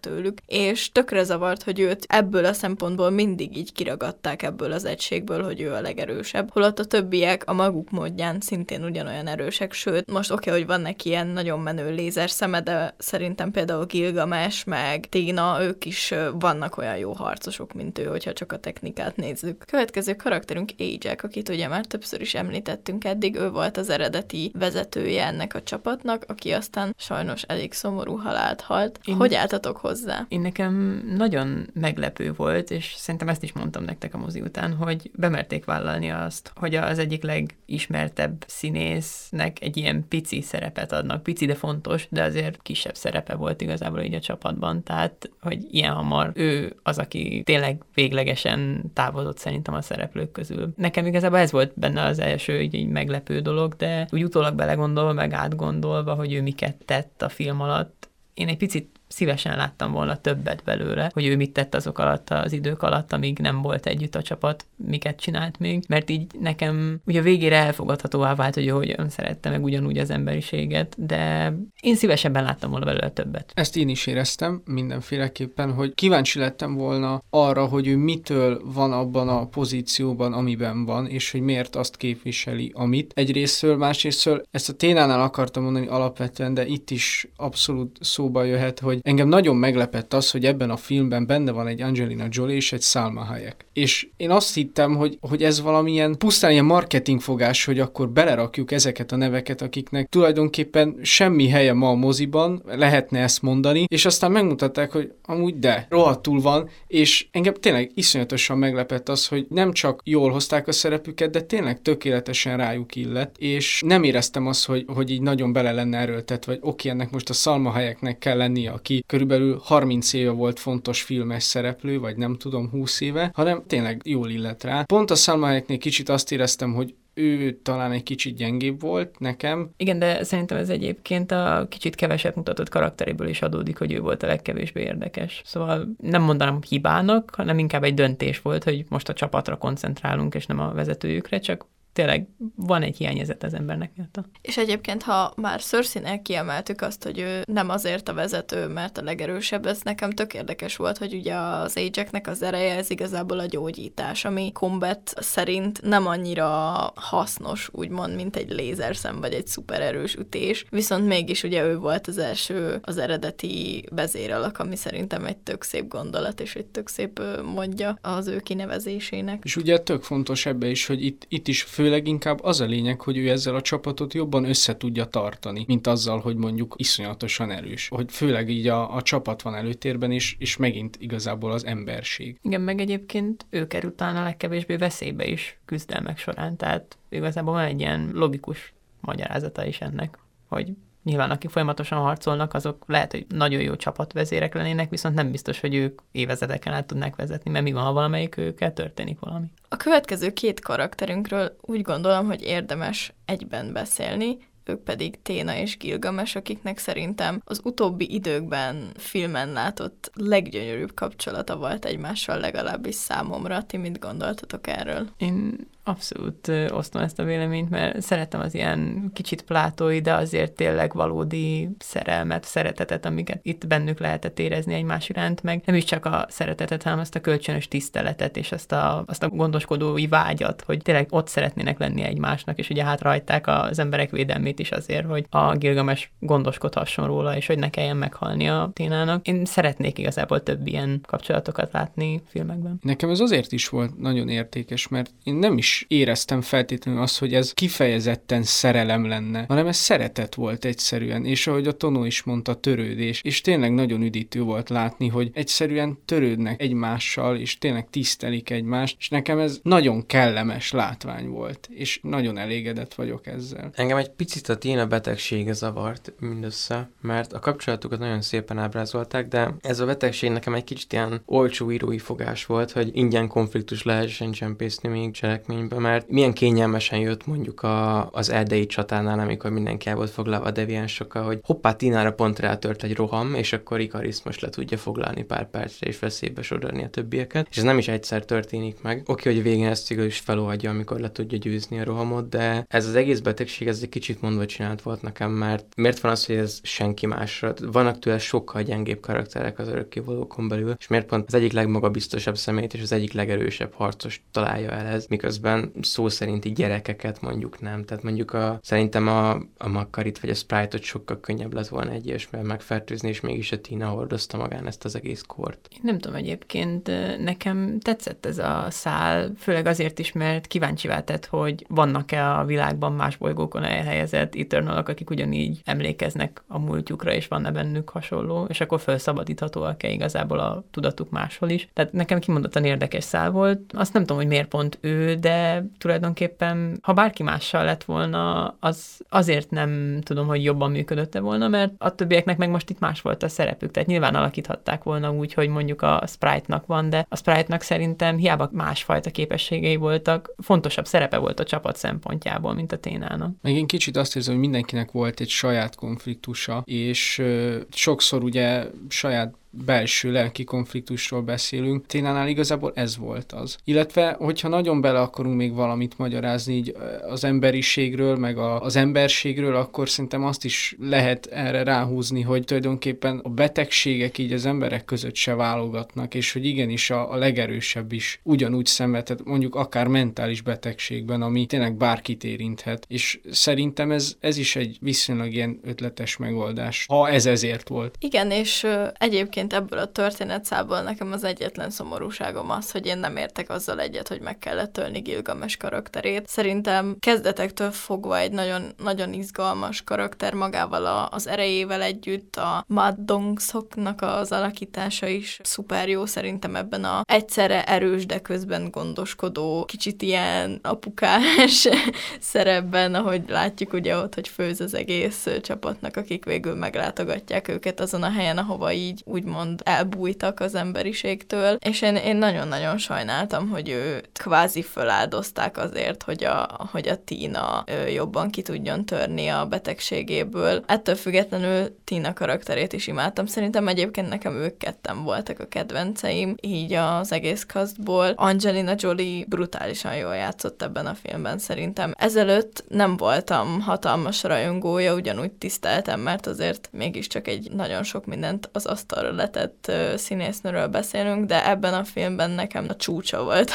A: tőlük. És tökre zavart, hogy őt ebből a szempontból mindig így kiragadták ebből az egységből, hogy ő a legerősebb, holott a többiek a maguk módján szintén ugyanolyan erősek, sőt, most oké, okay, hogy van neki ilyen nagyon menő lézer szeme, de szerintem például Gilgamesh meg Tina, ők is vannak olyan jó harcosok, mint ő, hogyha csak a technikát nézzük. Következő karakterünk Ajax, akit ugye már többször is említettünk eddig, ő volt az eredeti vezetője ennek a csapatnak, aki aztán sajnos elég szomorú halált halt. Én, hogy álltatok hozzá?
B: Én nekem nagyon meglepő volt, és szerintem ezt is mondtam nektek a mozi után, hogy bemerték vállalni azt, hogy az egyik legismertebb színésznek egy ilyen pici szerepet adnak, pici, de fontos, de azért kisebb szerepe volt igazából így a csapatban, tehát hogy ilyen hamar ő az, aki tényleg véglegesen távozott szerintem a szereplők közül. Nekem igazából ez volt benne az első így, így meglepő dolog, de úgy utólag belegondolva, meg átgondolva, hogy ő miket tett a film alatt, én egy picit szívesen láttam volna többet belőle, hogy ő mit tett azok alatt az idők alatt, amíg nem volt együtt a csapat, miket csinált még, mert így nekem ugye végére elfogadhatóvá vált, hogy ő hogyan szerette meg ugyanúgy az emberiséget, de én szívesebben láttam volna belőle többet.
D: Ezt én is éreztem mindenféleképpen, hogy kíváncsi lettem volna arra, hogy ő mitől van abban a pozícióban, amiben van, és hogy miért azt képviseli, amit. Egyrésztől, másrésztől ezt a ténánál akartam mondani alapvetően, de itt is abszolút szóba jöhet, hogy engem nagyon meglepett az, hogy ebben a filmben benne van egy Angelina Jolie és egy Salma Hayek. És én azt hittem, hogy, hogy ez valamilyen pusztán ilyen marketingfogás, hogy akkor belerakjuk ezeket a neveket, akiknek tulajdonképpen semmi helye ma a moziban, lehetne ezt mondani, és aztán megmutatták, hogy amúgy de, rohadtul van, és engem tényleg iszonyatosan meglepett az, hogy nem csak jól hozták a szerepüket, de tényleg tökéletesen rájuk illet, és nem éreztem azt, hogy, hogy így nagyon bele lenne erőltetve, vagy oké, ennek most a Salma Hayeknek kell lennie, aki aki körülbelül 30 éve volt fontos filmes szereplő, vagy nem tudom, 20 éve, hanem tényleg jól illet rá. Pont a Salma kicsit azt éreztem, hogy ő talán egy kicsit gyengébb volt nekem.
B: Igen, de szerintem ez egyébként a kicsit keveset mutatott karakteréből is adódik, hogy ő volt a legkevésbé érdekes. Szóval nem mondanám hibának, hanem inkább egy döntés volt, hogy most a csapatra koncentrálunk, és nem a vezetőjükre, csak tényleg van egy hiányezet az embernek miatt.
A: És egyébként, ha már cersei kiemeltük azt, hogy ő nem azért a vezető, mert a legerősebb, ez nekem tök érdekes volt, hogy ugye az age az ereje, ez igazából a gyógyítás, ami combat szerint nem annyira hasznos, úgymond, mint egy lézerszem vagy egy szupererős ütés, viszont mégis ugye ő volt az első, az eredeti vezérelak, ami szerintem egy tök szép gondolat, és egy tök szép mondja az ő kinevezésének.
D: És ugye tök fontos ebbe is, hogy itt, itt is fő főleg inkább az a lényeg, hogy ő ezzel a csapatot jobban össze tudja tartani, mint azzal, hogy mondjuk iszonyatosan erős. Hogy főleg így a, a csapat van előtérben, és, és megint igazából az emberség.
B: Igen, meg egyébként ő került talán a legkevésbé veszélybe is küzdelmek során, tehát igazából van egy ilyen logikus magyarázata is ennek, hogy Nyilván, akik folyamatosan harcolnak, azok lehet, hogy nagyon jó csapatvezérek lennének, viszont nem biztos, hogy ők évezeteken át tudnák vezetni, mert mi van, ha valamelyik őket történik valami.
A: A következő két karakterünkről úgy gondolom, hogy érdemes egyben beszélni, ők pedig Téna és Gilgames, akiknek szerintem az utóbbi időkben filmen látott leggyönyörűbb kapcsolata volt egymással legalábbis számomra. Ti mit gondoltatok erről?
B: Én Abszolút osztom ezt a véleményt, mert szeretem az ilyen kicsit plátói, de azért tényleg valódi szerelmet, szeretetet, amiket itt bennük lehetett érezni egymás iránt, meg nem is csak a szeretetet, hanem azt a kölcsönös tiszteletet és azt a, azt a gondoskodói vágyat, hogy tényleg ott szeretnének lenni egymásnak, és ugye hátrajták az emberek védelmét is azért, hogy a Gilgames gondoskodhasson róla, és hogy ne kelljen meghalni a Ténának. Én szeretnék igazából több ilyen kapcsolatokat látni filmekben.
D: Nekem ez azért is volt nagyon értékes, mert én nem is éreztem feltétlenül azt, hogy ez kifejezetten szerelem lenne, hanem ez szeretet volt egyszerűen, és ahogy a Tonó is mondta, törődés, és tényleg nagyon üdítő volt látni, hogy egyszerűen törődnek egymással, és tényleg tisztelik egymást, és nekem ez nagyon kellemes látvány volt, és nagyon elégedett vagyok ezzel.
C: Engem egy picit a Tina betegsége zavart mindössze, mert a kapcsolatukat nagyon szépen ábrázolták, de ez a betegség nekem egy kicsit ilyen olcsó írói fogás volt, hogy ingyen konfliktus lehessen csempészni még cselekmény filmbe, mert milyen kényelmesen jött mondjuk a, az erdei csatánál, amikor mindenki el volt foglalva a deviánsokkal, hogy hoppá, Tinára pont rátört egy roham, és akkor Ikaris most le tudja foglalni pár percre, és veszélybe sodorni a többieket. És ez nem is egyszer történik meg. Oké, hogy végén ezt is feloldja, amikor le tudja győzni a rohamot, de ez az egész betegség, ez egy kicsit mondva csinált volt nekem, mert miért van az, hogy ez senki másra? Vannak tőle sokkal gyengébb karakterek az örökkévalókon belül, és miért pont az egyik legmagabiztosabb szemét és az egyik legerősebb harcos találja el ez, miközben nyilván szó szerinti gyerekeket mondjuk nem. Tehát mondjuk a, szerintem a, a Makkarit vagy a Sprite-ot sokkal könnyebb lett volna egy ilyesmivel megfertőzni, és mégis a Tina hordozta magán ezt az egész kort.
B: Én nem tudom egyébként, nekem tetszett ez a szál, főleg azért is, mert kíváncsi tett, hogy vannak-e a világban más bolygókon elhelyezett eternalok, akik ugyanígy emlékeznek a múltjukra, és van-e bennük hasonló, és akkor felszabadíthatóak-e igazából a tudatuk máshol is. Tehát nekem kimondottan érdekes szál volt. Azt nem tudom, hogy miért pont ő, de tulajdonképpen, ha bárki mással lett volna, az azért nem tudom, hogy jobban működötte volna, mert a többieknek meg most itt más volt a szerepük, tehát nyilván alakíthatták volna úgy, hogy mondjuk a Sprite-nak van, de a Sprite-nak szerintem hiába másfajta képességei voltak, fontosabb szerepe volt a csapat szempontjából, mint a Ténának.
D: Meg én kicsit azt érzem, hogy mindenkinek volt egy saját konfliktusa, és ö, sokszor ugye saját belső lelki konfliktusról beszélünk, Ténánál igazából ez volt az. Illetve, hogyha nagyon bele akarunk még valamit magyarázni így az emberiségről, meg a, az emberségről, akkor szerintem azt is lehet erre ráhúzni, hogy tulajdonképpen a betegségek így az emberek között se válogatnak, és hogy igenis a, a legerősebb is ugyanúgy szenvedhet, mondjuk akár mentális betegségben, ami tényleg bárkit érinthet. És szerintem ez, ez is egy viszonylag ilyen ötletes megoldás, ha ez ezért volt.
A: Igen, és egyébként egyébként ebből a történetszából nekem az egyetlen szomorúságom az, hogy én nem értek azzal egyet, hogy meg kellett ölni Gilgames karakterét. Szerintem kezdetektől fogva egy nagyon, nagyon izgalmas karakter magával a, az erejével együtt, a Mad Dongsoknak az alakítása is szuper jó szerintem ebben a egyszerre erős, de közben gondoskodó, kicsit ilyen apukás (laughs) szerepben, ahogy látjuk ugye ott, hogy főz az egész csapatnak, akik végül meglátogatják őket azon a helyen, ahova így úgy úgymond elbújtak az emberiségtől, és én, én nagyon-nagyon sajnáltam, hogy ő kvázi föláldozták azért, hogy a, hogy a Tina jobban ki tudjon törni a betegségéből. Ettől függetlenül Tina karakterét is imádtam. Szerintem egyébként nekem ők ketten voltak a kedvenceim, így az egész kasztból. Angelina Jolie brutálisan jól játszott ebben a filmben szerintem. Ezelőtt nem voltam hatalmas rajongója, ugyanúgy tiszteltem, mert azért mégiscsak egy nagyon sok mindent az asztalra letett színésznőről beszélünk, de ebben a filmben nekem a csúcsa volt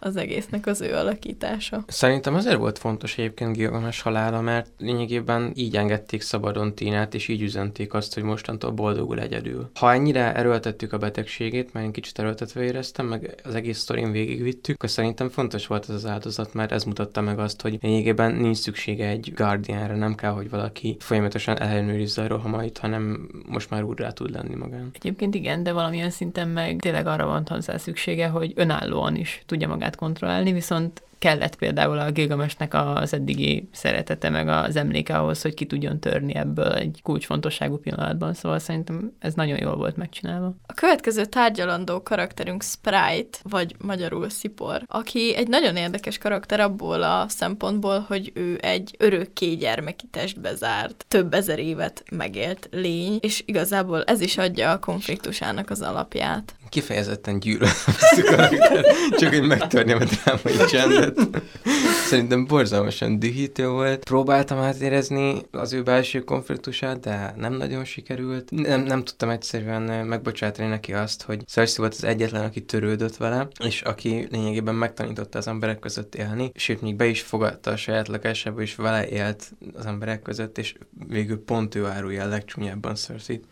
A: az egésznek az ő alakítása.
C: Szerintem azért volt fontos egyébként Gilgamesh halála, mert lényegében így engedték szabadon Tínát, és így üzenték azt, hogy mostantól boldogul egyedül. Ha ennyire erőltettük a betegségét, mert én kicsit erőltetve éreztem, meg az egész sztorin végigvittük, akkor szerintem fontos volt ez az áldozat, mert ez mutatta meg azt, hogy lényegében nincs szüksége egy Guardianre, nem kell, hogy valaki folyamatosan ellenőrizze a rohamait, hanem most már úgy rá tud lenni magán.
B: Egyébként igen, de valamilyen szinten meg tényleg arra van hozzá szüksége, hogy önállóan is tudja magát kontrollálni, viszont kellett például a Gilgamesnek az eddigi szeretete, meg az emléke ahhoz, hogy ki tudjon törni ebből egy kulcsfontosságú pillanatban, szóval szerintem ez nagyon jól volt megcsinálva.
A: A következő tárgyalandó karakterünk Sprite, vagy magyarul Szipor, aki egy nagyon érdekes karakter abból a szempontból, hogy ő egy örökké gyermeki testbe zárt, több ezer évet megélt lény, és igazából ez is adja a konfliktusának az alapját
C: kifejezetten gyűlölöm (laughs) csak hogy megtörném a drámai csendet. Szerintem borzalmasan dühítő volt. Próbáltam átérezni az ő belső konfliktusát, de nem nagyon sikerült. Nem, nem tudtam egyszerűen megbocsátani neki azt, hogy Cersei volt az egyetlen, aki törődött vele, és aki lényegében megtanította az emberek között élni, sőt, még be is fogadta a saját lakásába, és vele élt az emberek között, és végül pont ő árulja a legcsúnyábban Cersei-t.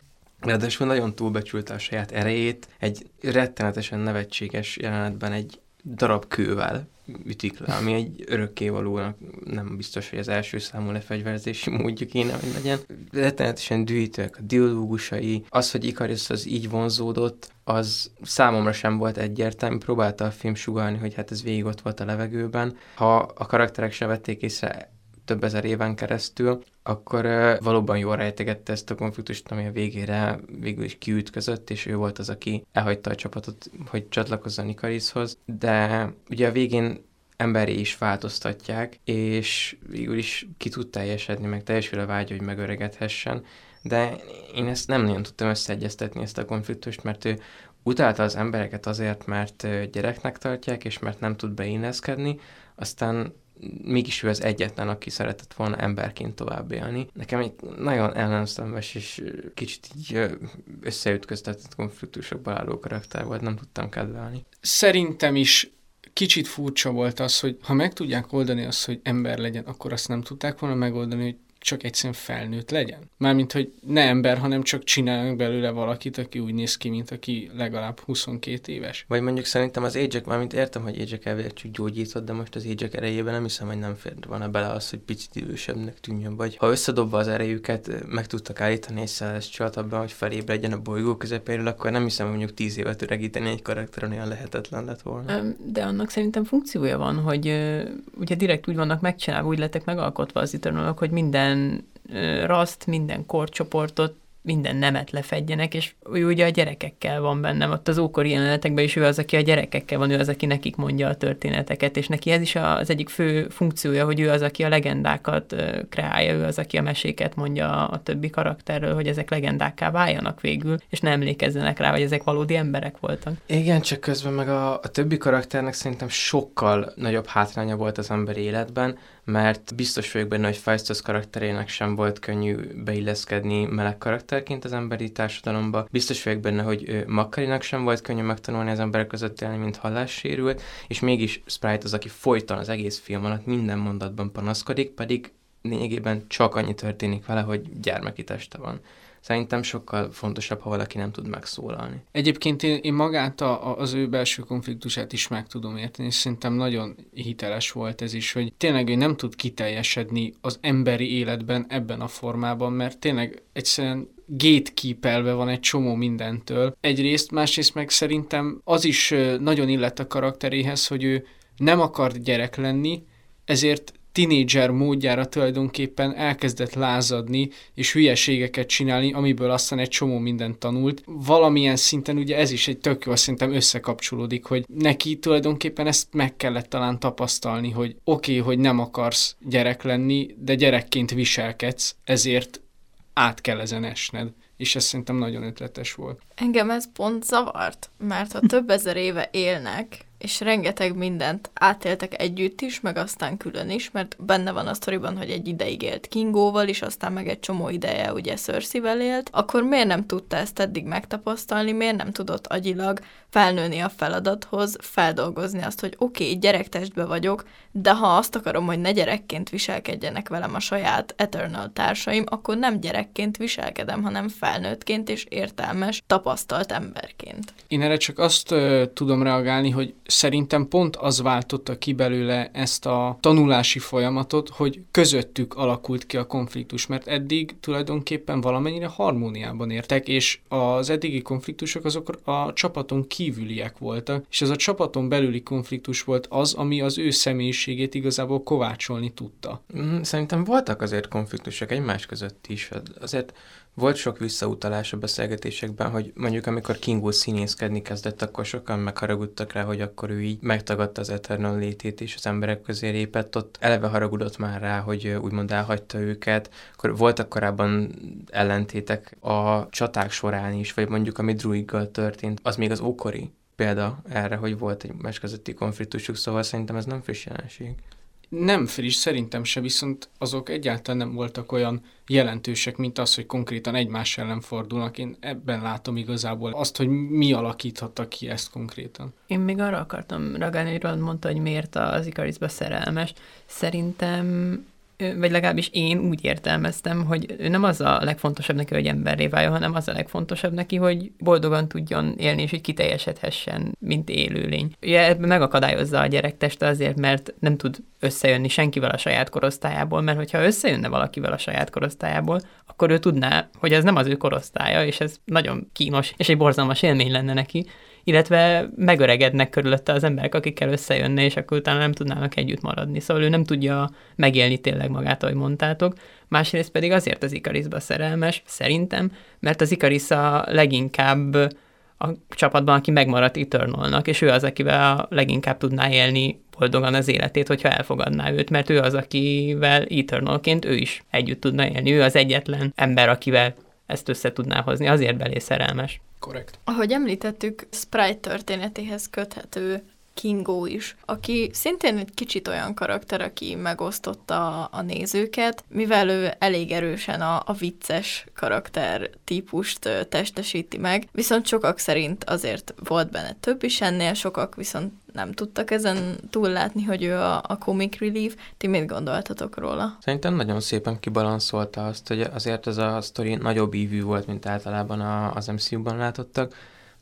C: Ráadásul nagyon túlbecsülte a saját erejét, egy rettenetesen nevetséges jelenetben egy darab kővel ütik le, ami egy örökkévalónak nem biztos, hogy az első számú lefegyverzési módja kéne, hogy legyen. Rettenetesen dühítőek a dialógusai, az, hogy Icarus az így vonzódott, az számomra sem volt egyértelmű, próbálta a film sugalni, hogy hát ez végig ott volt a levegőben. Ha a karakterek se vették észre több ezer éven keresztül, akkor valóban jól rejtegette ezt a konfliktust, ami a végére végül is kiütközött, és ő volt az, aki elhagyta a csapatot, hogy csatlakozzon Ikarishoz, de ugye a végén emberi is változtatják, és végül is ki tud teljesedni, meg teljesül a vágy, hogy megöregedhessen, de én ezt nem nagyon tudtam összeegyeztetni, ezt a konfliktust, mert ő utálta az embereket azért, mert gyereknek tartják, és mert nem tud beilleszkedni, aztán mégis ő az egyetlen, aki szeretett volna emberként tovább élni. Nekem egy nagyon ellenszenves és kicsit így összeütköztetett konfliktusokból álló karakter volt, nem tudtam kedvelni.
D: Szerintem is kicsit furcsa volt az, hogy ha meg tudják oldani azt, hogy ember legyen, akkor azt nem tudták volna megoldani, hogy csak egyszerűen felnőtt legyen. Mármint, hogy ne ember, hanem csak csinálunk belőle valakit, aki úgy néz ki, mint aki legalább 22 éves.
C: Vagy mondjuk szerintem az Ajax, mármint értem, hogy Ajax elvileg csak gyógyított, de most az Ajax erejében nem hiszem, hogy nem fér volna bele az, hogy picit idősebbnek tűnjön. Vagy ha összedobva az erejüket, meg tudtak állítani egy szeles csat abban, hogy felébredjen a bolygó közepéről, akkor nem hiszem, hogy mondjuk 10 évet öregíteni egy karakteren olyan lehetetlen lett volna.
B: De annak szerintem funkciója van, hogy ugye direkt úgy vannak megcsinálva, úgy lettek megalkotva az eternalok, hogy minden raszt, minden korcsoportot minden nemet lefedjenek, és ő ugye a gyerekekkel van bennem, ott az ókori jelenetekben is ő az, aki a gyerekekkel van, ő az, aki nekik mondja a történeteket, és neki ez is az egyik fő funkciója, hogy ő az, aki a legendákat kreálja, ő az, aki a meséket mondja a többi karakterről, hogy ezek legendákká váljanak végül, és nem emlékezzenek rá, hogy ezek valódi emberek voltak.
C: Igen, csak közben meg a, a többi karakternek szerintem sokkal nagyobb hátránya volt az ember életben, mert biztos vagyok benne, hogy Faistos karakterének sem volt könnyű beilleszkedni meleg karakterként az emberi társadalomba. Biztos vagyok benne, hogy Makarinak sem volt könnyű megtanulni az emberek között élni, mint hallássérült, és mégis Sprite az, aki folyton az egész film alatt minden mondatban panaszkodik, pedig lényegében csak annyi történik vele, hogy gyermeki teste van. Szerintem sokkal fontosabb, ha valaki nem tud megszólalni.
D: Egyébként én, én magát a, az ő belső konfliktusát is meg tudom érteni, és szerintem nagyon hiteles volt ez is, hogy tényleg ő nem tud kiteljesedni az emberi életben ebben a formában, mert tényleg egyszerűen gatekeepelve van egy csomó mindentől. Egyrészt, másrészt meg szerintem az is nagyon illett a karakteréhez, hogy ő nem akart gyerek lenni, ezért tinédzser módjára tulajdonképpen elkezdett lázadni, és hülyeségeket csinálni, amiből aztán egy csomó mindent tanult. Valamilyen szinten ugye ez is egy tök jó, szerintem összekapcsolódik, hogy neki tulajdonképpen ezt meg kellett talán tapasztalni, hogy oké, okay, hogy nem akarsz gyerek lenni, de gyerekként viselkedsz, ezért át kell ezen esned és ez szerintem nagyon ötletes volt.
A: Engem ez pont zavart, mert ha több ezer éve élnek, és rengeteg mindent átéltek együtt is, meg aztán külön is, mert benne van a sztoriban, hogy egy ideig élt Kingóval, és aztán meg egy csomó ideje ugye cersei élt, akkor miért nem tudta ezt eddig megtapasztalni, miért nem tudott agyilag felnőni a feladathoz, feldolgozni azt, hogy oké, okay, gyerektestbe vagyok, de ha azt akarom, hogy ne gyerekként viselkedjenek velem a saját Eternal társaim, akkor nem gyerekként viselkedem, hanem felnőttként és értelmes, tapasztalt emberként.
D: Én erre csak azt uh, tudom reagálni, hogy szerintem pont az váltotta ki belőle ezt a tanulási folyamatot, hogy közöttük alakult ki a konfliktus, mert eddig tulajdonképpen valamennyire harmóniában értek, és az eddigi konfliktusok azok a csapaton kívüliek voltak, és ez a csapaton belüli konfliktus volt az, ami az ő személyiségét igazából kovácsolni tudta.
C: Mm, szerintem voltak azért konfliktusok egymás között is. Azért volt sok visszautalás a beszélgetésekben, hogy mondjuk amikor Kingo színészkedni kezdett, akkor sokan megharagudtak rá, hogy akkor ő így megtagadta az Eternal létét, és az emberek közé lépett, ott eleve haragudott már rá, hogy úgymond elhagyta őket. Akkor voltak korábban ellentétek a csaták során is, vagy mondjuk ami Druiggal történt, az még az ókori példa erre, hogy volt egy más közötti konfliktusuk, szóval szerintem ez nem friss jelenség.
D: Nem friss, szerintem se, viszont azok egyáltalán nem voltak olyan jelentősek, mint az, hogy konkrétan egymás ellen fordulnak. Én ebben látom igazából azt, hogy mi alakíthatta ki ezt konkrétan.
B: Én még arra akartam ragadni, hogy Rod mondta, hogy miért az Ikarisba szerelmes. Szerintem vagy legalábbis én úgy értelmeztem, hogy ő nem az a legfontosabb neki, hogy emberré váljon, hanem az a legfontosabb neki, hogy boldogan tudjon élni, és hogy kiteljesedhessen, mint élőlény. Ugye ebben megakadályozza a gyerek teste azért, mert nem tud összejönni senkivel a saját korosztályából, mert hogyha összejönne valakivel a saját korosztályából, akkor ő tudná, hogy ez nem az ő korosztálya, és ez nagyon kínos, és egy borzalmas élmény lenne neki, illetve megöregednek körülötte az emberek, akikkel összejönne, és akkor utána nem tudnának együtt maradni. Szóval ő nem tudja megélni tényleg magát, ahogy mondtátok. Másrészt pedig azért az Ikarisba szerelmes, szerintem, mert az Ikaris a leginkább a csapatban, aki megmaradt Eternalnak, és ő az, akivel a leginkább tudná élni boldogan az életét, hogyha elfogadná őt, mert ő az, akivel Eternalként ő is együtt tudna élni. Ő az egyetlen ember, akivel ezt össze tudná hozni, azért belé szerelmes.
D: Korrekt.
A: Ahogy említettük, Sprite történetéhez köthető Kingo is, aki szintén egy kicsit olyan karakter, aki megosztotta a, nézőket, mivel ő elég erősen a, a vicces karakter típust testesíti meg, viszont sokak szerint azért volt benne több is ennél, sokak viszont nem tudtak ezen túllátni, hogy ő a, a comic relief. Ti mit gondoltatok róla?
C: Szerintem nagyon szépen kibalanszolta azt, hogy azért ez a sztori nagyobb ívű volt, mint általában a, az MCU-ban látottak,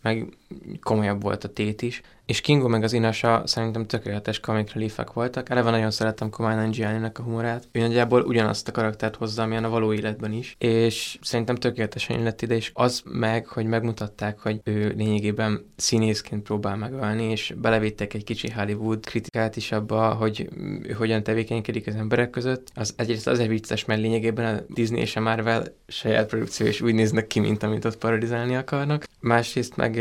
C: meg komolyabb volt a tét is, és Kingo meg az Inasa szerintem tökéletes comic reliefek voltak. Eleve nagyon szerettem Kumail Nanjiani-nek a humorát. Ő nagyjából ugyanazt a karaktert hozza, amilyen a való életben is, és szerintem tökéletesen lett ide, és az meg, hogy megmutatták, hogy ő lényegében színészként próbál megölni, és belevittek egy kicsi Hollywood kritikát is abba, hogy ő hogyan tevékenykedik az emberek között. Az egyrészt azért vicces, mert lényegében a Disney és a Marvel saját produkció is úgy néznek ki, mint amit ott parodizálni akarnak. Másrészt meg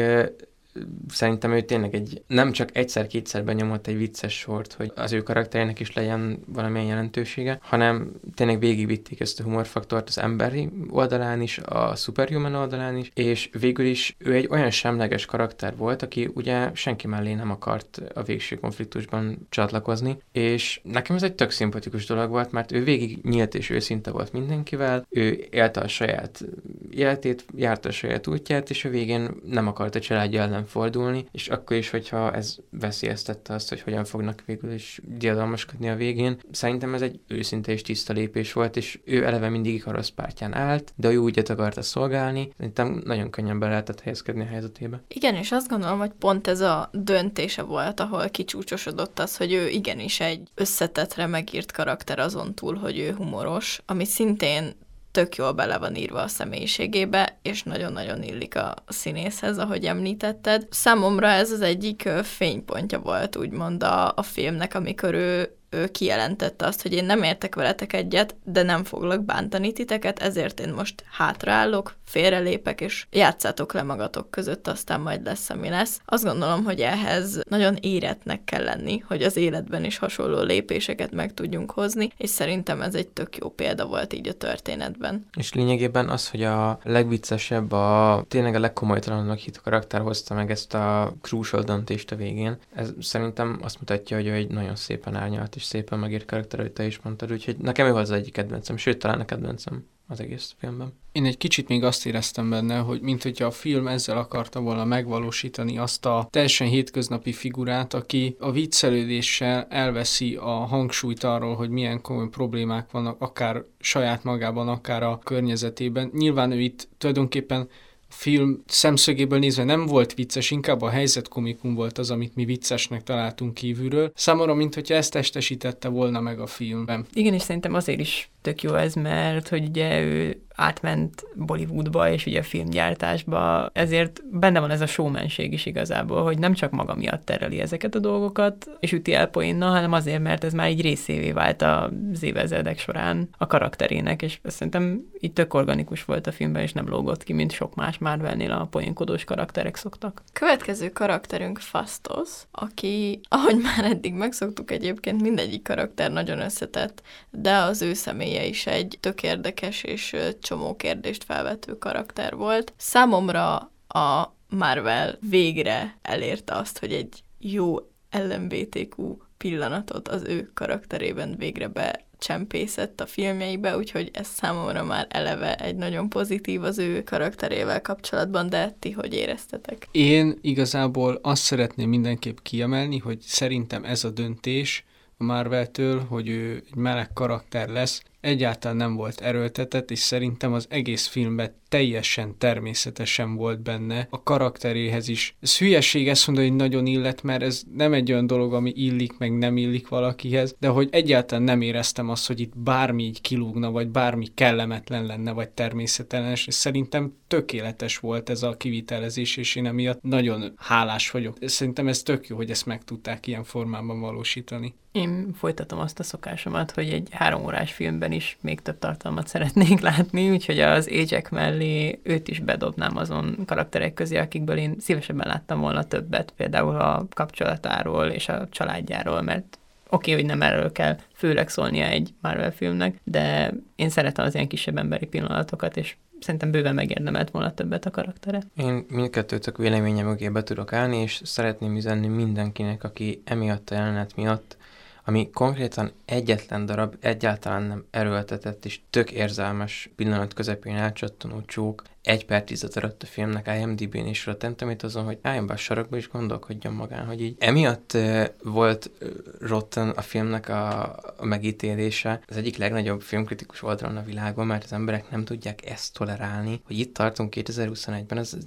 C: szerintem ő tényleg egy, nem csak egyszer-kétszer benyomott egy vicces sort, hogy az ő karakterének is legyen valamilyen jelentősége, hanem tényleg végigvitték ezt a humorfaktort az emberi oldalán is, a superhuman oldalán is, és végül is ő egy olyan semleges karakter volt, aki ugye senki mellé nem akart a végső konfliktusban csatlakozni, és nekem ez egy tök szimpatikus dolog volt, mert ő végig nyílt és őszinte volt mindenkivel, ő élte a saját életét, járta a saját útját, és a végén nem akart a családja ellen fordulni, és akkor is, hogyha ez veszélyeztette azt, hogy hogyan fognak végül is diadalmaskodni a végén. Szerintem ez egy őszinte és tiszta lépés volt, és ő eleve mindig a rossz pártján állt, de ő úgy akarta szolgálni, szerintem nagyon könnyen be lehetett helyezkedni a helyzetébe.
A: Igen, és azt gondolom, hogy pont ez a döntése volt, ahol kicsúcsosodott az, hogy ő igenis egy összetetre megírt karakter azon túl, hogy ő humoros, ami szintén tök jól bele van írva a személyiségébe, és nagyon-nagyon illik a színészhez, ahogy említetted. Számomra ez az egyik fénypontja volt, úgymond a, a filmnek, amikor ő ő kijelentette azt, hogy én nem értek veletek egyet, de nem foglak bántani titeket, ezért én most hátraállok, félrelépek, és játszátok le magatok között, aztán majd lesz, ami lesz. Azt gondolom, hogy ehhez nagyon éretnek kell lenni, hogy az életben is hasonló lépéseket meg tudjunk hozni, és szerintem ez egy tök jó példa volt így a történetben.
C: És lényegében az, hogy a legviccesebb, a tényleg a legkomolytalanabb hit karakter hozta meg ezt a crucial döntést a végén, ez szerintem azt mutatja, hogy ő egy nagyon szépen árnyalt és szépen megírt karakter, hogy te is mondtad, úgyhogy nekem ő az egyik kedvencem, sőt, talán a kedvencem az egész filmben.
D: Én egy kicsit még azt éreztem benne, hogy mint hogyha a film ezzel akarta volna megvalósítani azt a teljesen hétköznapi figurát, aki a viccelődéssel elveszi a hangsúlyt arról, hogy milyen komoly problémák vannak, akár saját magában, akár a környezetében. Nyilván ő itt tulajdonképpen film szemszögéből nézve nem volt vicces, inkább a helyzetkomikum volt az, amit mi viccesnek találtunk kívülről. Számomra, mint hogyha ezt testesítette volna meg a filmben.
B: Igen, és szerintem azért is tök jó ez, mert hogy ugye ő átment Bollywoodba és ugye filmgyártásba, ezért benne van ez a showmanség is igazából, hogy nem csak maga miatt tereli ezeket a dolgokat, és üti el poénna, hanem azért, mert ez már egy részévé vált az évezredek során a karakterének, és szerintem itt tök organikus volt a filmben, és nem lógott ki, mint sok más Marvelnél a poénkodós karakterek szoktak.
A: Következő karakterünk Fastos, aki, ahogy már eddig megszoktuk egyébként, mindegyik karakter nagyon összetett, de az ő személye is egy tök érdekes és csomó kérdést felvető karakter volt. Számomra a Marvel végre elérte azt, hogy egy jó LMBTQ pillanatot az ő karakterében végre becsempészett a filmjeibe, úgyhogy ez számomra már eleve egy nagyon pozitív az ő karakterével kapcsolatban, de ti hogy éreztetek?
D: Én igazából azt szeretném mindenképp kiemelni, hogy szerintem ez a döntés a Marvel-től, hogy ő egy meleg karakter lesz, egyáltalán nem volt erőltetett, és szerintem az egész filmben teljesen természetesen volt benne, a karakteréhez is. Ez hülyeség ezt mondani, hogy nagyon illet, mert ez nem egy olyan dolog, ami illik, meg nem illik valakihez, de hogy egyáltalán nem éreztem azt, hogy itt bármi így kilúgna, vagy bármi kellemetlen lenne, vagy természetlen, és szerintem tökéletes volt ez a kivitelezés, és én emiatt nagyon hálás vagyok. Szerintem ez tök jó, hogy ezt meg tudták ilyen formában valósítani.
B: Én folytatom azt a szokásomat, hogy egy három órás filmben is még több tartalmat szeretnék (laughs) látni, úgyhogy az égyek mellé őt is bedobnám azon karakterek közé, akikből én szívesebben láttam volna többet, például a kapcsolatáról és a családjáról, mert oké, okay, hogy nem erről kell főleg szólnia egy Marvel filmnek, de én szeretem az ilyen kisebb emberi pillanatokat, és szerintem bőven megérdemelt volna többet a karaktere.
C: Én mindkettőtök véleménye mögé be tudok állni, és szeretném üzenni mindenkinek, aki emiatt a jelenet miatt ami konkrétan egyetlen darab, egyáltalán nem erőltetett és tök érzelmes pillanat közepén elcsattanó csók, egy per tízet adott a filmnek IMDb-n és Rotten azon, hogy álljon be a sarokba és gondolkodjon magán, hogy így emiatt volt Rotten a filmnek a, a megítélése az egyik legnagyobb filmkritikus oldalon a világon, mert az emberek nem tudják ezt tolerálni, hogy itt tartunk 2021-ben, ez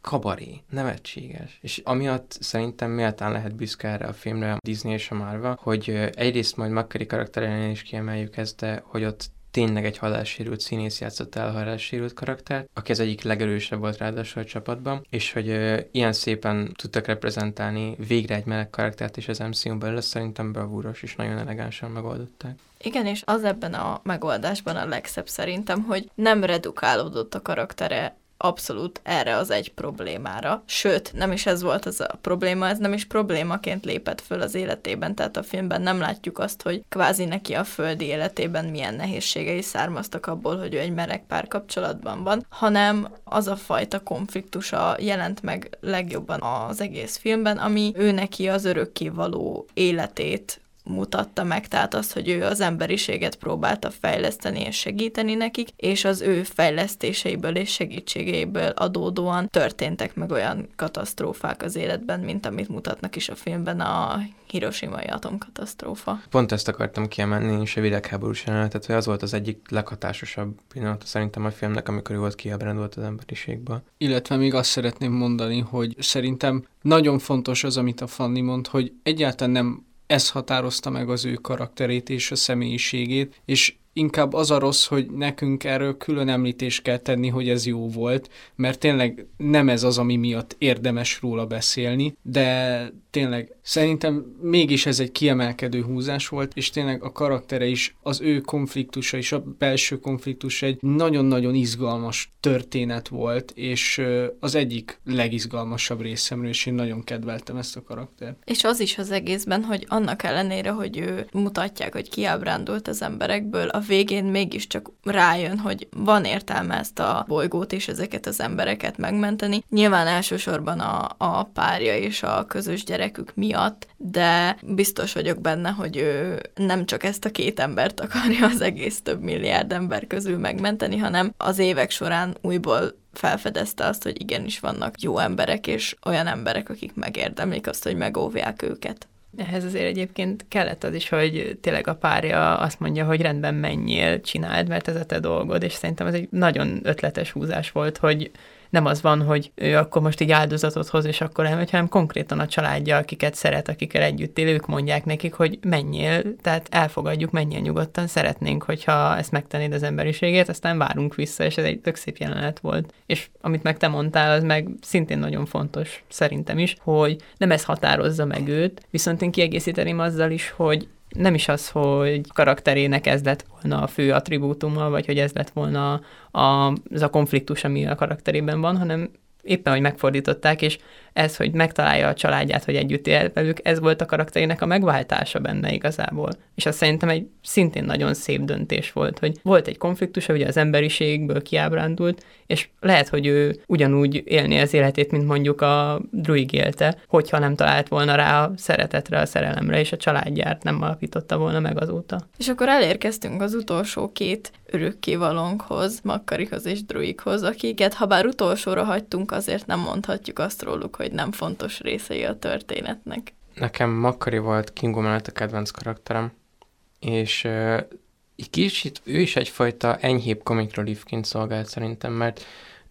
C: kabaré, nevetséges. És amiatt szerintem méltán lehet büszke erre a filmre a Disney és a Marvel, hogy egyrészt majd Makari karakterénél is kiemeljük ezt, de hogy ott tényleg egy halássérült színész játszott el a halássérült karaktert, aki az egyik legerősebb volt ráadásul a csapatban, és hogy ö, ilyen szépen tudtak reprezentálni végre egy meleg karaktert is az MCU-n belül, szerintem bravúros és nagyon elegánsan megoldották.
A: Igen, és az ebben a megoldásban a legszebb szerintem, hogy nem redukálódott a karaktere abszolút erre az egy problémára. Sőt, nem is ez volt az a probléma, ez nem is problémaként lépett föl az életében, tehát a filmben nem látjuk azt, hogy kvázi neki a földi életében milyen nehézségei származtak abból, hogy ő egy meleg párkapcsolatban van, hanem az a fajta konfliktusa jelent meg legjobban az egész filmben, ami ő neki az örökké való életét mutatta meg, tehát az, hogy ő az emberiséget próbálta fejleszteni és segíteni nekik, és az ő fejlesztéseiből és segítségeiből adódóan történtek meg olyan katasztrófák az életben, mint amit mutatnak is a filmben a Hiroshima-i atomkatasztrófa.
C: Pont ezt akartam kiemelni, és a világháborús jelenetet, hogy az volt az egyik leghatásosabb pillanat szerintem a filmnek, amikor ő volt kiábrándult az emberiségből.
D: Illetve még azt szeretném mondani, hogy szerintem nagyon fontos az, amit a Fanni mond, hogy egyáltalán nem ez határozta meg az ő karakterét és a személyiségét, és inkább az a rossz, hogy nekünk erről külön említést kell tenni, hogy ez jó volt, mert tényleg nem ez az, ami miatt érdemes róla beszélni, de tényleg szerintem mégis ez egy kiemelkedő húzás volt, és tényleg a karaktere is, az ő konfliktusa és a belső konfliktus egy nagyon-nagyon izgalmas történet volt, és az egyik legizgalmasabb részemről, és én nagyon kedveltem ezt a karaktert.
A: És az is az egészben, hogy annak ellenére, hogy ő mutatják, hogy kiábrándult az emberekből, a végén mégiscsak rájön, hogy van értelme ezt a bolygót és ezeket az embereket megmenteni. Nyilván elsősorban a, a párja és a közös gyerekük miatt, de biztos vagyok benne, hogy ő nem csak ezt a két embert akarja az egész több milliárd ember közül megmenteni, hanem az évek során újból felfedezte azt, hogy igenis vannak jó emberek, és olyan emberek, akik megérdemlik azt, hogy megóvják őket.
B: Ehhez azért egyébként kellett az is, hogy tényleg a párja azt mondja, hogy rendben menjél, csináld, mert ez a te dolgod, és szerintem ez egy nagyon ötletes húzás volt, hogy nem az van, hogy ő akkor most így áldozatot hoz, és akkor elmegy, hanem konkrétan a családja, akiket szeret, akikkel együtt él, ők mondják nekik, hogy menjél, tehát elfogadjuk, menjél nyugodtan, szeretnénk, hogyha ezt megtennéd az emberiségét, aztán várunk vissza, és ez egy tök szép jelenet volt. És amit meg te mondtál, az meg szintén nagyon fontos, szerintem is, hogy nem ez határozza meg őt, viszont én kiegészíteném azzal is, hogy nem is az, hogy karakterének ez lett volna a fő attribútuma, vagy hogy ez lett volna a, az a konfliktus, ami a karakterében van, hanem éppen, hogy megfordították, és ez, hogy megtalálja a családját, hogy együtt él velük, ez volt a karakterének a megváltása benne igazából. És azt szerintem egy szintén nagyon szép döntés volt, hogy volt egy konfliktus, ugye az emberiségből kiábrándult, és lehet, hogy ő ugyanúgy élni az életét, mint mondjuk a druig élte, hogyha nem talált volna rá a szeretetre, a szerelemre, és a családját nem alapította volna meg azóta.
A: És akkor elérkeztünk az utolsó két örökkévalónkhoz, Makkarihoz és Druighoz, akiket ha bár utolsóra hagytunk, azért nem mondhatjuk azt róluk, hogy nem fontos részei a történetnek.
C: Nekem Makkari volt Kingo mellett a kedvenc karakterem, és uh, kicsit ő is egyfajta enyhébb comic reliefként szolgált szerintem, mert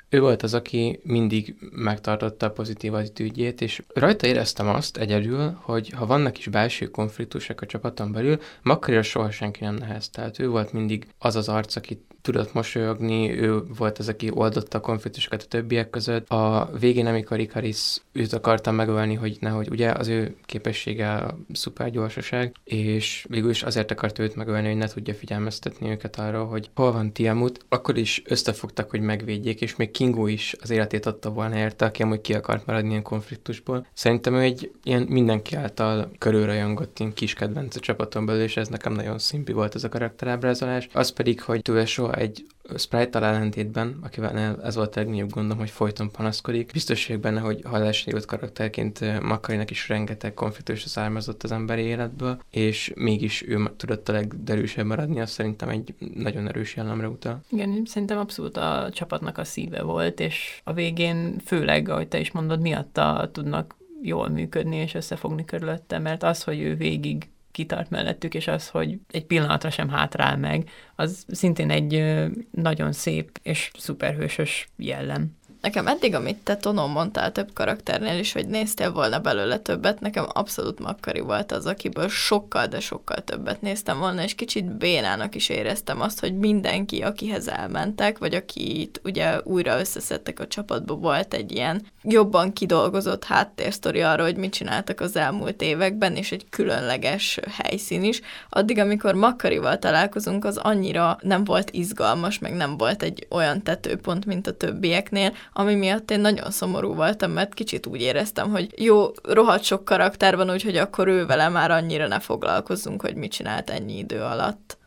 C: ő volt az, aki mindig megtartotta a pozitív attitűdjét, és rajta éreztem azt egyedül, hogy ha vannak is belső konfliktusok a csapaton belül, Makkarira soha senki nem neheztelt. Ő volt mindig az az arc, aki tudott mosolyogni, ő volt az, aki oldotta a konfliktusokat a többiek között. A végén, amikor Ikaris őt akartam megölni, hogy nehogy ugye az ő képessége a szuper gyorsaság, és végül is azért akart őt megölni, hogy ne tudja figyelmeztetni őket arra, hogy hol van Tiamut, akkor is összefogtak, hogy megvédjék, és még Kingo is az életét adta volna érte, aki amúgy ki akart maradni ilyen konfliktusból. Szerintem ő egy ilyen mindenki által körülrajongott ilyen kis kedvenc a csapaton belül, és ez nekem nagyon szimpi volt ez a karakterábrázolás. Az pedig, hogy túl soha egy Sprite-tal ellentétben, akivel ez volt a legnagyobb gondom, hogy folyton panaszkodik. Biztos vagyok benne, hogy halásnélőtt karakterként Makarinak is rengeteg konfliktus származott az emberi életből, és mégis ő tudott a legderűsebb maradni, azt szerintem egy nagyon erős jellemre utal.
B: Igen, szerintem abszolút a csapatnak a szíve volt, és a végén főleg, ahogy te is mondod, miatta tudnak jól működni és összefogni körülötte, mert az, hogy ő végig kitart mellettük, és az, hogy egy pillanatra sem hátrál meg, az szintén egy nagyon szép és szuperhősös jellem.
A: Nekem eddig, amit te Tonon mondtál több karakternél is, hogy néztél volna belőle többet, nekem abszolút Makkari volt az, akiből sokkal, de sokkal többet néztem volna, és kicsit bénának is éreztem azt, hogy mindenki, akihez elmentek, vagy akit ugye újra összeszedtek a csapatba, volt egy ilyen jobban kidolgozott háttérsztori arra, hogy mit csináltak az elmúlt években, és egy különleges helyszín is. Addig, amikor Makkarival találkozunk, az annyira nem volt izgalmas, meg nem volt egy olyan tetőpont, mint a többieknél, ami miatt én nagyon szomorú voltam, mert kicsit úgy éreztem, hogy jó, rohadt sok karakter van, úgyhogy akkor ő vele már annyira ne foglalkozzunk, hogy mit csinált ennyi idő alatt.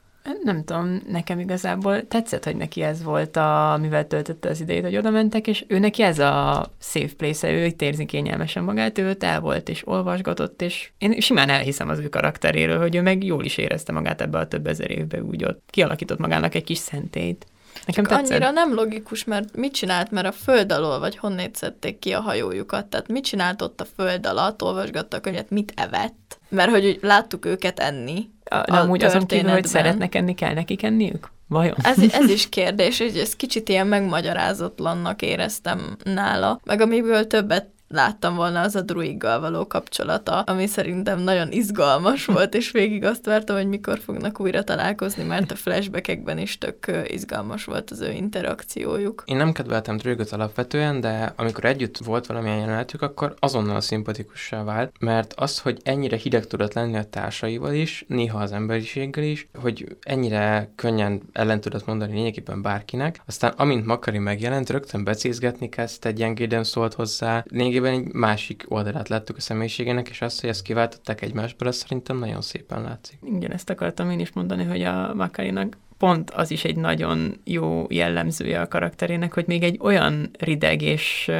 B: Nem tudom, nekem igazából tetszett, hogy neki ez volt, a, amivel töltötte az idejét, hogy oda mentek, és ő neki ez a safe place ő itt érzi kényelmesen magát, ő el volt és olvasgatott, és én simán elhiszem az ő karakteréről, hogy ő meg jól is érezte magát ebbe a több ezer évbe, úgy ott kialakított magának egy kis szentét.
A: Nekem Csak annyira nem logikus, mert mit csinált, mert a föld alól, vagy honnét szedték ki a hajójukat, tehát mit csinált ott a föld alatt, olvasgatta a könyvet, mit evett? Mert hogy láttuk őket enni.
B: A, nem úgy azon kívül, hogy szeretnek enni, kell nekik enniük? Vajon?
A: Ez, ez (laughs) is kérdés, hogy ez kicsit ilyen megmagyarázatlannak éreztem nála, meg amiből többet láttam volna az a druiggal való kapcsolata, ami szerintem nagyon izgalmas (laughs) volt, és végig azt vártam, hogy mikor fognak újra találkozni, mert a flashbackekben is tök izgalmas volt az ő interakciójuk.
C: Én nem kedveltem druigot alapvetően, de amikor együtt volt valamilyen jelenetük, akkor azonnal szimpatikussá vált, mert az, hogy ennyire hideg tudott lenni a társaival is, néha az emberiséggel is, hogy ennyire könnyen ellen tudott mondani lényegében bárkinek, aztán amint Makari megjelent, rögtön becézgetni kezdte, gyengéden szólt hozzá, lényegében lényegében egy másik oldalát láttuk a személyiségének, és azt, hogy ezt kiváltották egymásból, az szerintem nagyon szépen látszik.
B: Igen, ezt akartam én is mondani, hogy a Makarinak pont az is egy nagyon jó jellemzője a karakterének, hogy még egy olyan rideg és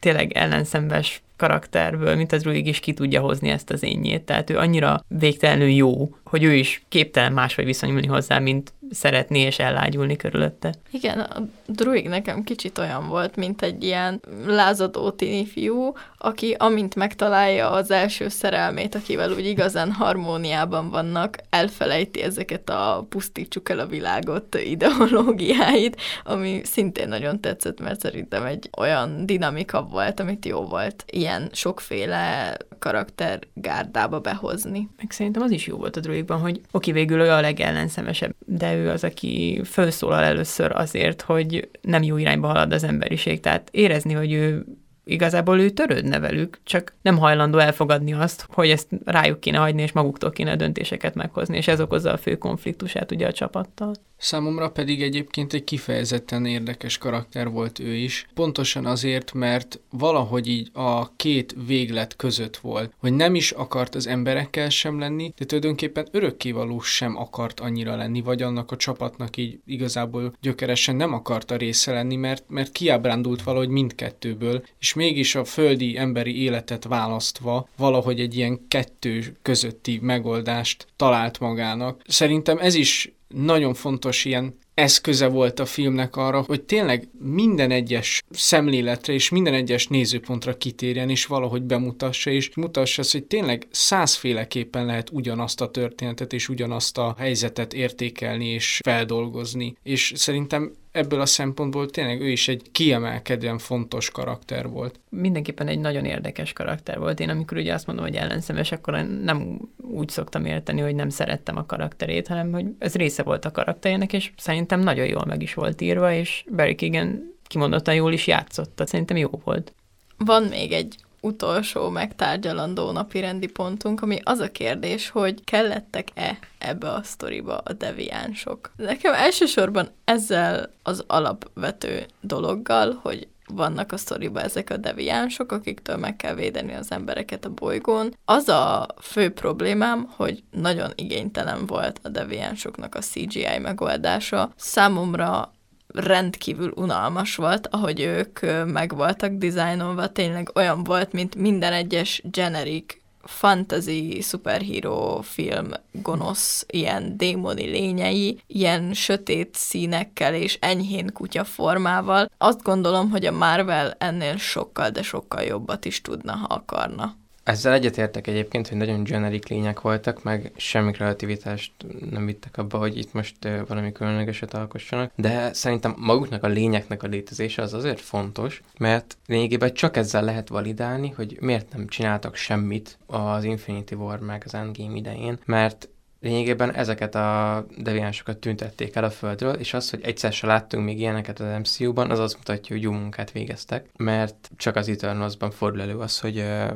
B: tényleg ellenszembes karakterből, mint az Ruig is ki tudja hozni ezt az énjét. Tehát ő annyira végtelenül jó, hogy ő is képtelen máshogy viszonyulni hozzá, mint szeretni és ellágyulni körülötte.
A: Igen, Druig nekem kicsit olyan volt, mint egy ilyen lázadó tini fiú, aki amint megtalálja az első szerelmét, akivel úgy igazán harmóniában vannak, elfelejti ezeket a pusztítsuk el a világot ideológiáit, ami szintén nagyon tetszett, mert szerintem egy olyan dinamika volt, amit jó volt ilyen sokféle karakter gárdába behozni.
B: Meg szerintem az is jó volt a druidban, hogy oké, végül ő a legellenszemesebb, de ő az, aki felszólal először azért, hogy nem jó irányba halad az emberiség. Tehát érezni, hogy ő igazából ő törődne velük, csak nem hajlandó elfogadni azt, hogy ezt rájuk kéne hagyni, és maguktól kéne döntéseket meghozni, és ez okozza a fő konfliktusát ugye a csapattal.
D: Számomra pedig egyébként egy kifejezetten érdekes karakter volt ő is, pontosan azért, mert valahogy így a két véglet között volt, hogy nem is akart az emberekkel sem lenni, de tulajdonképpen örökkévaló sem akart annyira lenni, vagy annak a csapatnak így igazából gyökeresen nem akarta része lenni, mert, mert kiábrándult valahogy mindkettőből, és mégis a földi emberi életet választva valahogy egy ilyen kettő közötti megoldást talált magának. Szerintem ez is nagyon fontos ilyen eszköze volt a filmnek arra, hogy tényleg minden egyes szemléletre és minden egyes nézőpontra kitérjen, és valahogy bemutassa, és mutassa azt, hogy tényleg százféleképpen lehet ugyanazt a történetet és ugyanazt a helyzetet értékelni és feldolgozni. És szerintem ebből a szempontból tényleg ő is egy kiemelkedően fontos karakter volt.
B: Mindenképpen egy nagyon érdekes karakter volt. Én amikor ugye azt mondom, hogy ellenszemes, akkor nem úgy szoktam érteni, hogy nem szerettem a karakterét, hanem hogy ez része volt a karakterének, és szerintem nagyon jól meg is volt írva, és Barry Keegan kimondottan jól is játszott, tehát szerintem jó volt.
A: Van még egy utolsó megtárgyalandó napi rendi pontunk, ami az a kérdés, hogy kellettek-e ebbe a sztoriba a deviánsok. Nekem elsősorban ezzel az alapvető dologgal, hogy vannak a sztoriba ezek a deviánsok, akiktől meg kell védeni az embereket a bolygón. Az a fő problémám, hogy nagyon igénytelen volt a deviánsoknak a CGI megoldása. Számomra rendkívül unalmas volt, ahogy ők meg voltak dizájnolva, tényleg olyan volt, mint minden egyes generic fantasy szuperhíró film gonosz, ilyen démoni lényei, ilyen sötét színekkel és enyhén kutya formával. Azt gondolom, hogy a Marvel ennél sokkal, de sokkal jobbat is tudna, ha akarna.
C: Ezzel egyetértek egyébként, hogy nagyon generik lények voltak, meg semmi kreativitást nem vittek abba, hogy itt most valami különlegeset alkossanak, de szerintem maguknak a lényeknek a létezése az azért fontos, mert lényegében csak ezzel lehet validálni, hogy miért nem csináltak semmit az Infinity War meg az Endgame idején, mert lényegében ezeket a deviánsokat tüntették el a földről, és az, hogy egyszer se láttunk még ilyeneket az MCU-ban, az azt mutatja, hogy jó munkát végeztek, mert csak az Eternals-ban fordul elő az, hogy ö,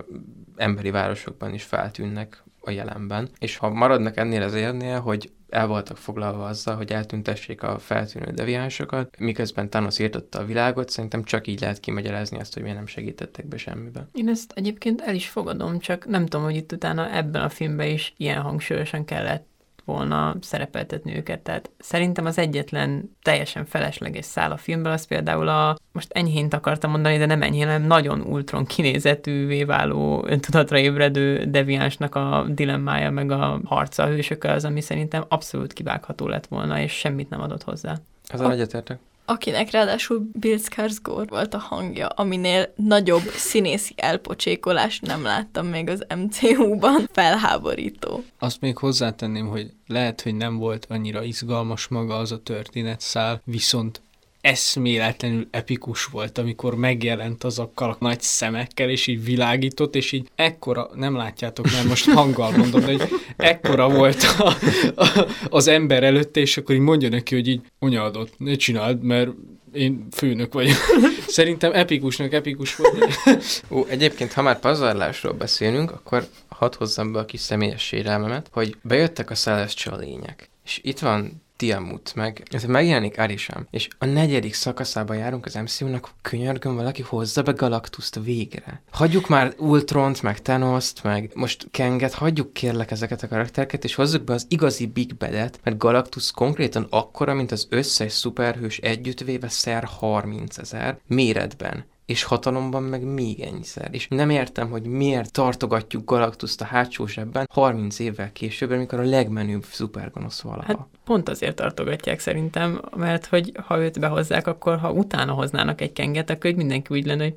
C: emberi városokban is feltűnnek a jelenben. És ha maradnak ennél az érnél, hogy el voltak foglalva azzal, hogy eltüntessék a feltűnő deviánsokat, miközben Thanos írtotta a világot, szerintem csak így lehet kimagyarázni azt, hogy miért nem segítettek be semmiben.
B: Én ezt egyébként el is fogadom, csak nem tudom, hogy itt utána ebben a filmben is ilyen hangsúlyosan kellett volna szerepeltetni őket. Tehát szerintem az egyetlen teljesen felesleges szál a filmben az például a, most enyhént akartam mondani, de nem enyhén, hanem nagyon ultron kinézetűvé váló, öntudatra ébredő deviánsnak a dilemmája, meg a harca a hősökkel az, ami szerintem abszolút kivágható lett volna, és semmit nem adott hozzá.
C: Ezzel egyetértek
A: akinek ráadásul Bill Skarsgård volt a hangja, aminél nagyobb színészi elpocsékolást nem láttam még az MCU-ban. Felháborító.
D: Azt még hozzátenném, hogy lehet, hogy nem volt annyira izgalmas maga az a történetszál, viszont eszméletlenül epikus volt, amikor megjelent azokkal a nagy szemekkel, és így világított, és így ekkora, nem látjátok, mert most hanggal mondom, hogy ekkora volt a, a, az ember előtte, és akkor így mondja neki, hogy így anyádot, ne csináld, mert én főnök vagyok. (laughs) Szerintem epikusnak epikus volt.
C: Ó, egyébként, ha már pazarlásról beszélünk, akkor hadd hozzam be a kis személyes sérelmemet, hogy bejöttek a Celestial lények. És itt van Tiamut, meg. Ez megjelenik Arisam, és a negyedik szakaszába járunk az MCU-nak, könyörgöm valaki hozza be Galactuszt végre. Hagyjuk már Ultront, meg Thanos-t, meg most Kenget, hagyjuk kérlek ezeket a karaktereket, és hozzuk be az igazi Big Bedet, mert Galactus konkrétan akkora, mint az összes szuperhős együttvéve szer 30 ezer méretben és hatalomban meg még ennyiszer. És nem értem, hogy miért tartogatjuk Galactuszt a hátsó zsebben 30 évvel később, amikor a legmenőbb szupergonosz valaha. Hát
B: pont azért tartogatják szerintem, mert hogy ha őt behozzák, akkor ha utána hoznának egy kenget, akkor mindenki úgy lenne, hogy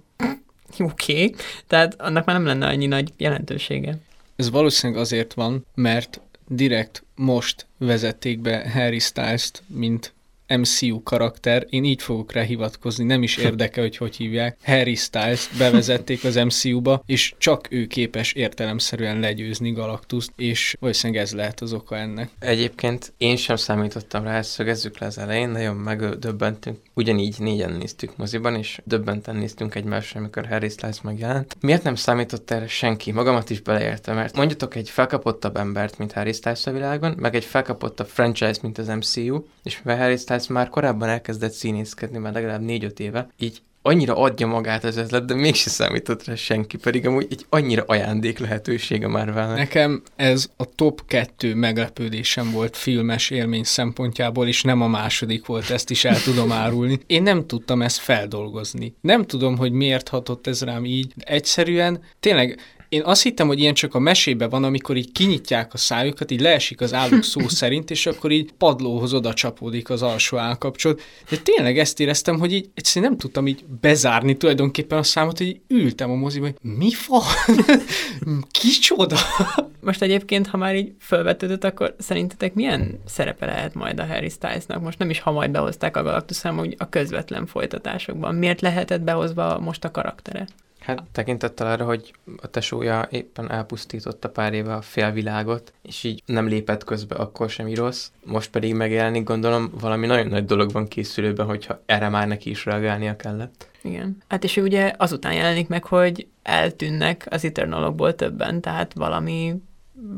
B: (laughs) oké, okay. tehát annak már nem lenne annyi nagy jelentősége.
D: Ez valószínűleg azért van, mert direkt most vezették be Harry Styles-t, mint MCU karakter, én így fogok rá hivatkozni, nem is érdekel, hogy hogy hívják. Harry Styles bevezették az MCU-ba, és csak ő képes értelemszerűen legyőzni Galactus, és valószínűleg ez lehet az oka ennek.
C: Egyébként én sem számítottam rá, ezt szögezzük le az elején, nagyon megdöbbentünk. Ugyanígy négyen néztük moziban, és döbbenten néztünk egymásra, amikor Harry Styles megjelent. Miért nem számított erre senki? Magamat is beleértem, mert mondjatok egy felkapottabb embert, mint Harry Styles a világban, meg egy felkapottabb franchise, mint az MCU, és mivel Harry Styles Styles már korábban elkezdett színészkedni, már legalább négy-öt éve, így annyira adja magát ez ötlet, de mégse számított rá senki, pedig amúgy egy annyira ajándék lehetősége már vele.
D: Nekem ez a top kettő meglepődésem volt filmes élmény szempontjából, és nem a második volt, ezt is el tudom árulni. Én nem tudtam ezt feldolgozni. Nem tudom, hogy miért hatott ez rám így. Egyszerűen tényleg én azt hittem, hogy ilyen csak a mesébe van, amikor így kinyitják a szájukat, így leesik az álluk szó (laughs) szerint, és akkor így padlóhoz oda csapódik az alsó állkapcsolat. De tényleg ezt éreztem, hogy így egyszerűen nem tudtam így bezárni tulajdonképpen a számot, hogy ültem a moziba, hogy mi van? (laughs) Kicsoda?
B: Most egyébként, ha már így felvetődött, akkor szerintetek milyen szerepe lehet majd a Harry Stylesnak? Most nem is ha majd behozták a Galactus, hanem a közvetlen folytatásokban. Miért lehetett behozva most a karaktere?
C: Hát tekintettel arra, hogy a tesója éppen elpusztította pár éve a félvilágot, és így nem lépett közbe akkor sem rossz. Most pedig megjelenik, gondolom, valami nagyon nagy dolog van készülőben, hogyha erre már neki is reagálnia kellett.
B: Igen. Hát és ő ugye azután jelenik meg, hogy eltűnnek az Eternalokból többen, tehát valami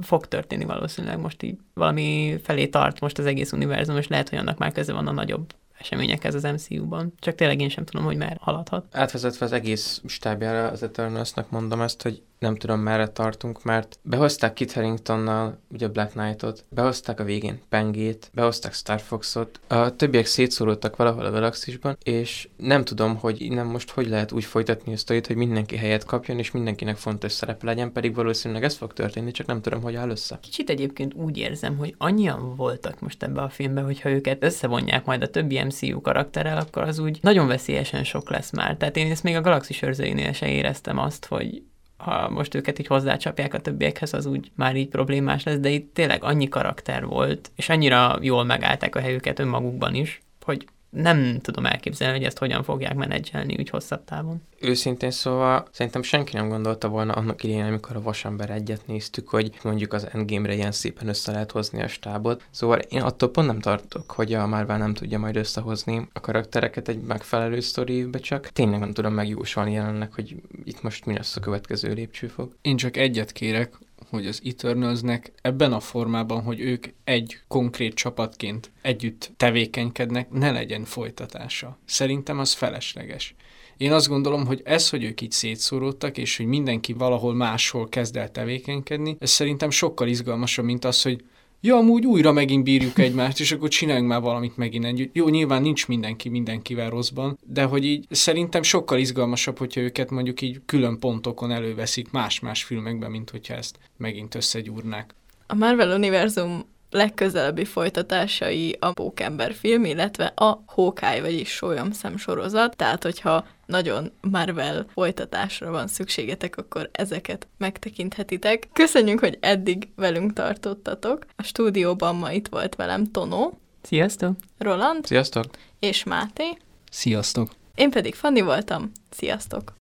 B: fog történni valószínűleg most így, valami felé tart most az egész univerzum, és lehet, hogy annak már köze van a nagyobb eseményekhez az MCU-ban. Csak tényleg én sem tudom, hogy már haladhat.
C: Átvezetve az egész stábjára az Eternals-nak mondom ezt, hogy nem tudom merre tartunk, mert behozták Kit Haringtonnal, ugye Black Knight-ot, behozták a végén Pengét, behozták Star Fox-ot, a többiek szétszórodtak valahol a galaxisban, és nem tudom, hogy innen most hogy lehet úgy folytatni a sztorit, hogy mindenki helyet kapjon, és mindenkinek fontos szerep legyen, pedig valószínűleg ez fog történni, csak nem tudom, hogy áll össze.
B: Kicsit egyébként úgy érzem, hogy annyian voltak most ebbe a filmbe, hogyha őket összevonják majd a többi MCU karakterrel, akkor az úgy nagyon veszélyesen sok lesz már. Tehát én ezt még a Galaxis őrzőinél se éreztem azt, hogy ha most őket így hozzácsapják a többiekhez, az úgy már így problémás lesz, de itt tényleg annyi karakter volt, és annyira jól megállták a helyüket önmagukban is, hogy nem tudom elképzelni, hogy ezt hogyan fogják menedzselni úgy hosszabb távon.
C: Őszintén szóval szerintem senki nem gondolta volna annak idején, amikor a Vasember egyet néztük, hogy mondjuk az Endgame-re ilyen szépen össze lehet hozni a stábot. Szóval én attól pont nem tartok, hogy a Marvel nem tudja majd összehozni a karaktereket egy megfelelő sztoribe, csak tényleg nem tudom megjósolni jelenleg, hogy itt most mi lesz a következő lépcsőfok.
D: Én csak egyet kérek, hogy az Eternalsnek ebben a formában, hogy ők egy konkrét csapatként együtt tevékenykednek, ne legyen folytatása. Szerintem az felesleges. Én azt gondolom, hogy ez, hogy ők így szétszóródtak, és hogy mindenki valahol máshol kezd el tevékenykedni, ez szerintem sokkal izgalmasabb, mint az, hogy ja, amúgy újra megint bírjuk egymást, és akkor csináljunk már valamit megint együtt. Jó, nyilván nincs mindenki mindenkivel rosszban, de hogy így szerintem sokkal izgalmasabb, hogyha őket mondjuk így külön pontokon előveszik más-más filmekben, mint hogyha ezt megint összegyúrnák.
A: A Marvel Univerzum legközelebbi folytatásai a Pókember film, illetve a Hawkeye, vagyis Sólyom sorozat, tehát hogyha nagyon Marvel folytatásra van szükségetek, akkor ezeket megtekinthetitek. Köszönjük, hogy eddig velünk tartottatok. A stúdióban ma itt volt velem Tonó.
B: Sziasztok!
A: Roland.
C: Sziasztok!
A: És Máté.
D: Sziasztok!
A: Én pedig Fanni voltam. Sziasztok!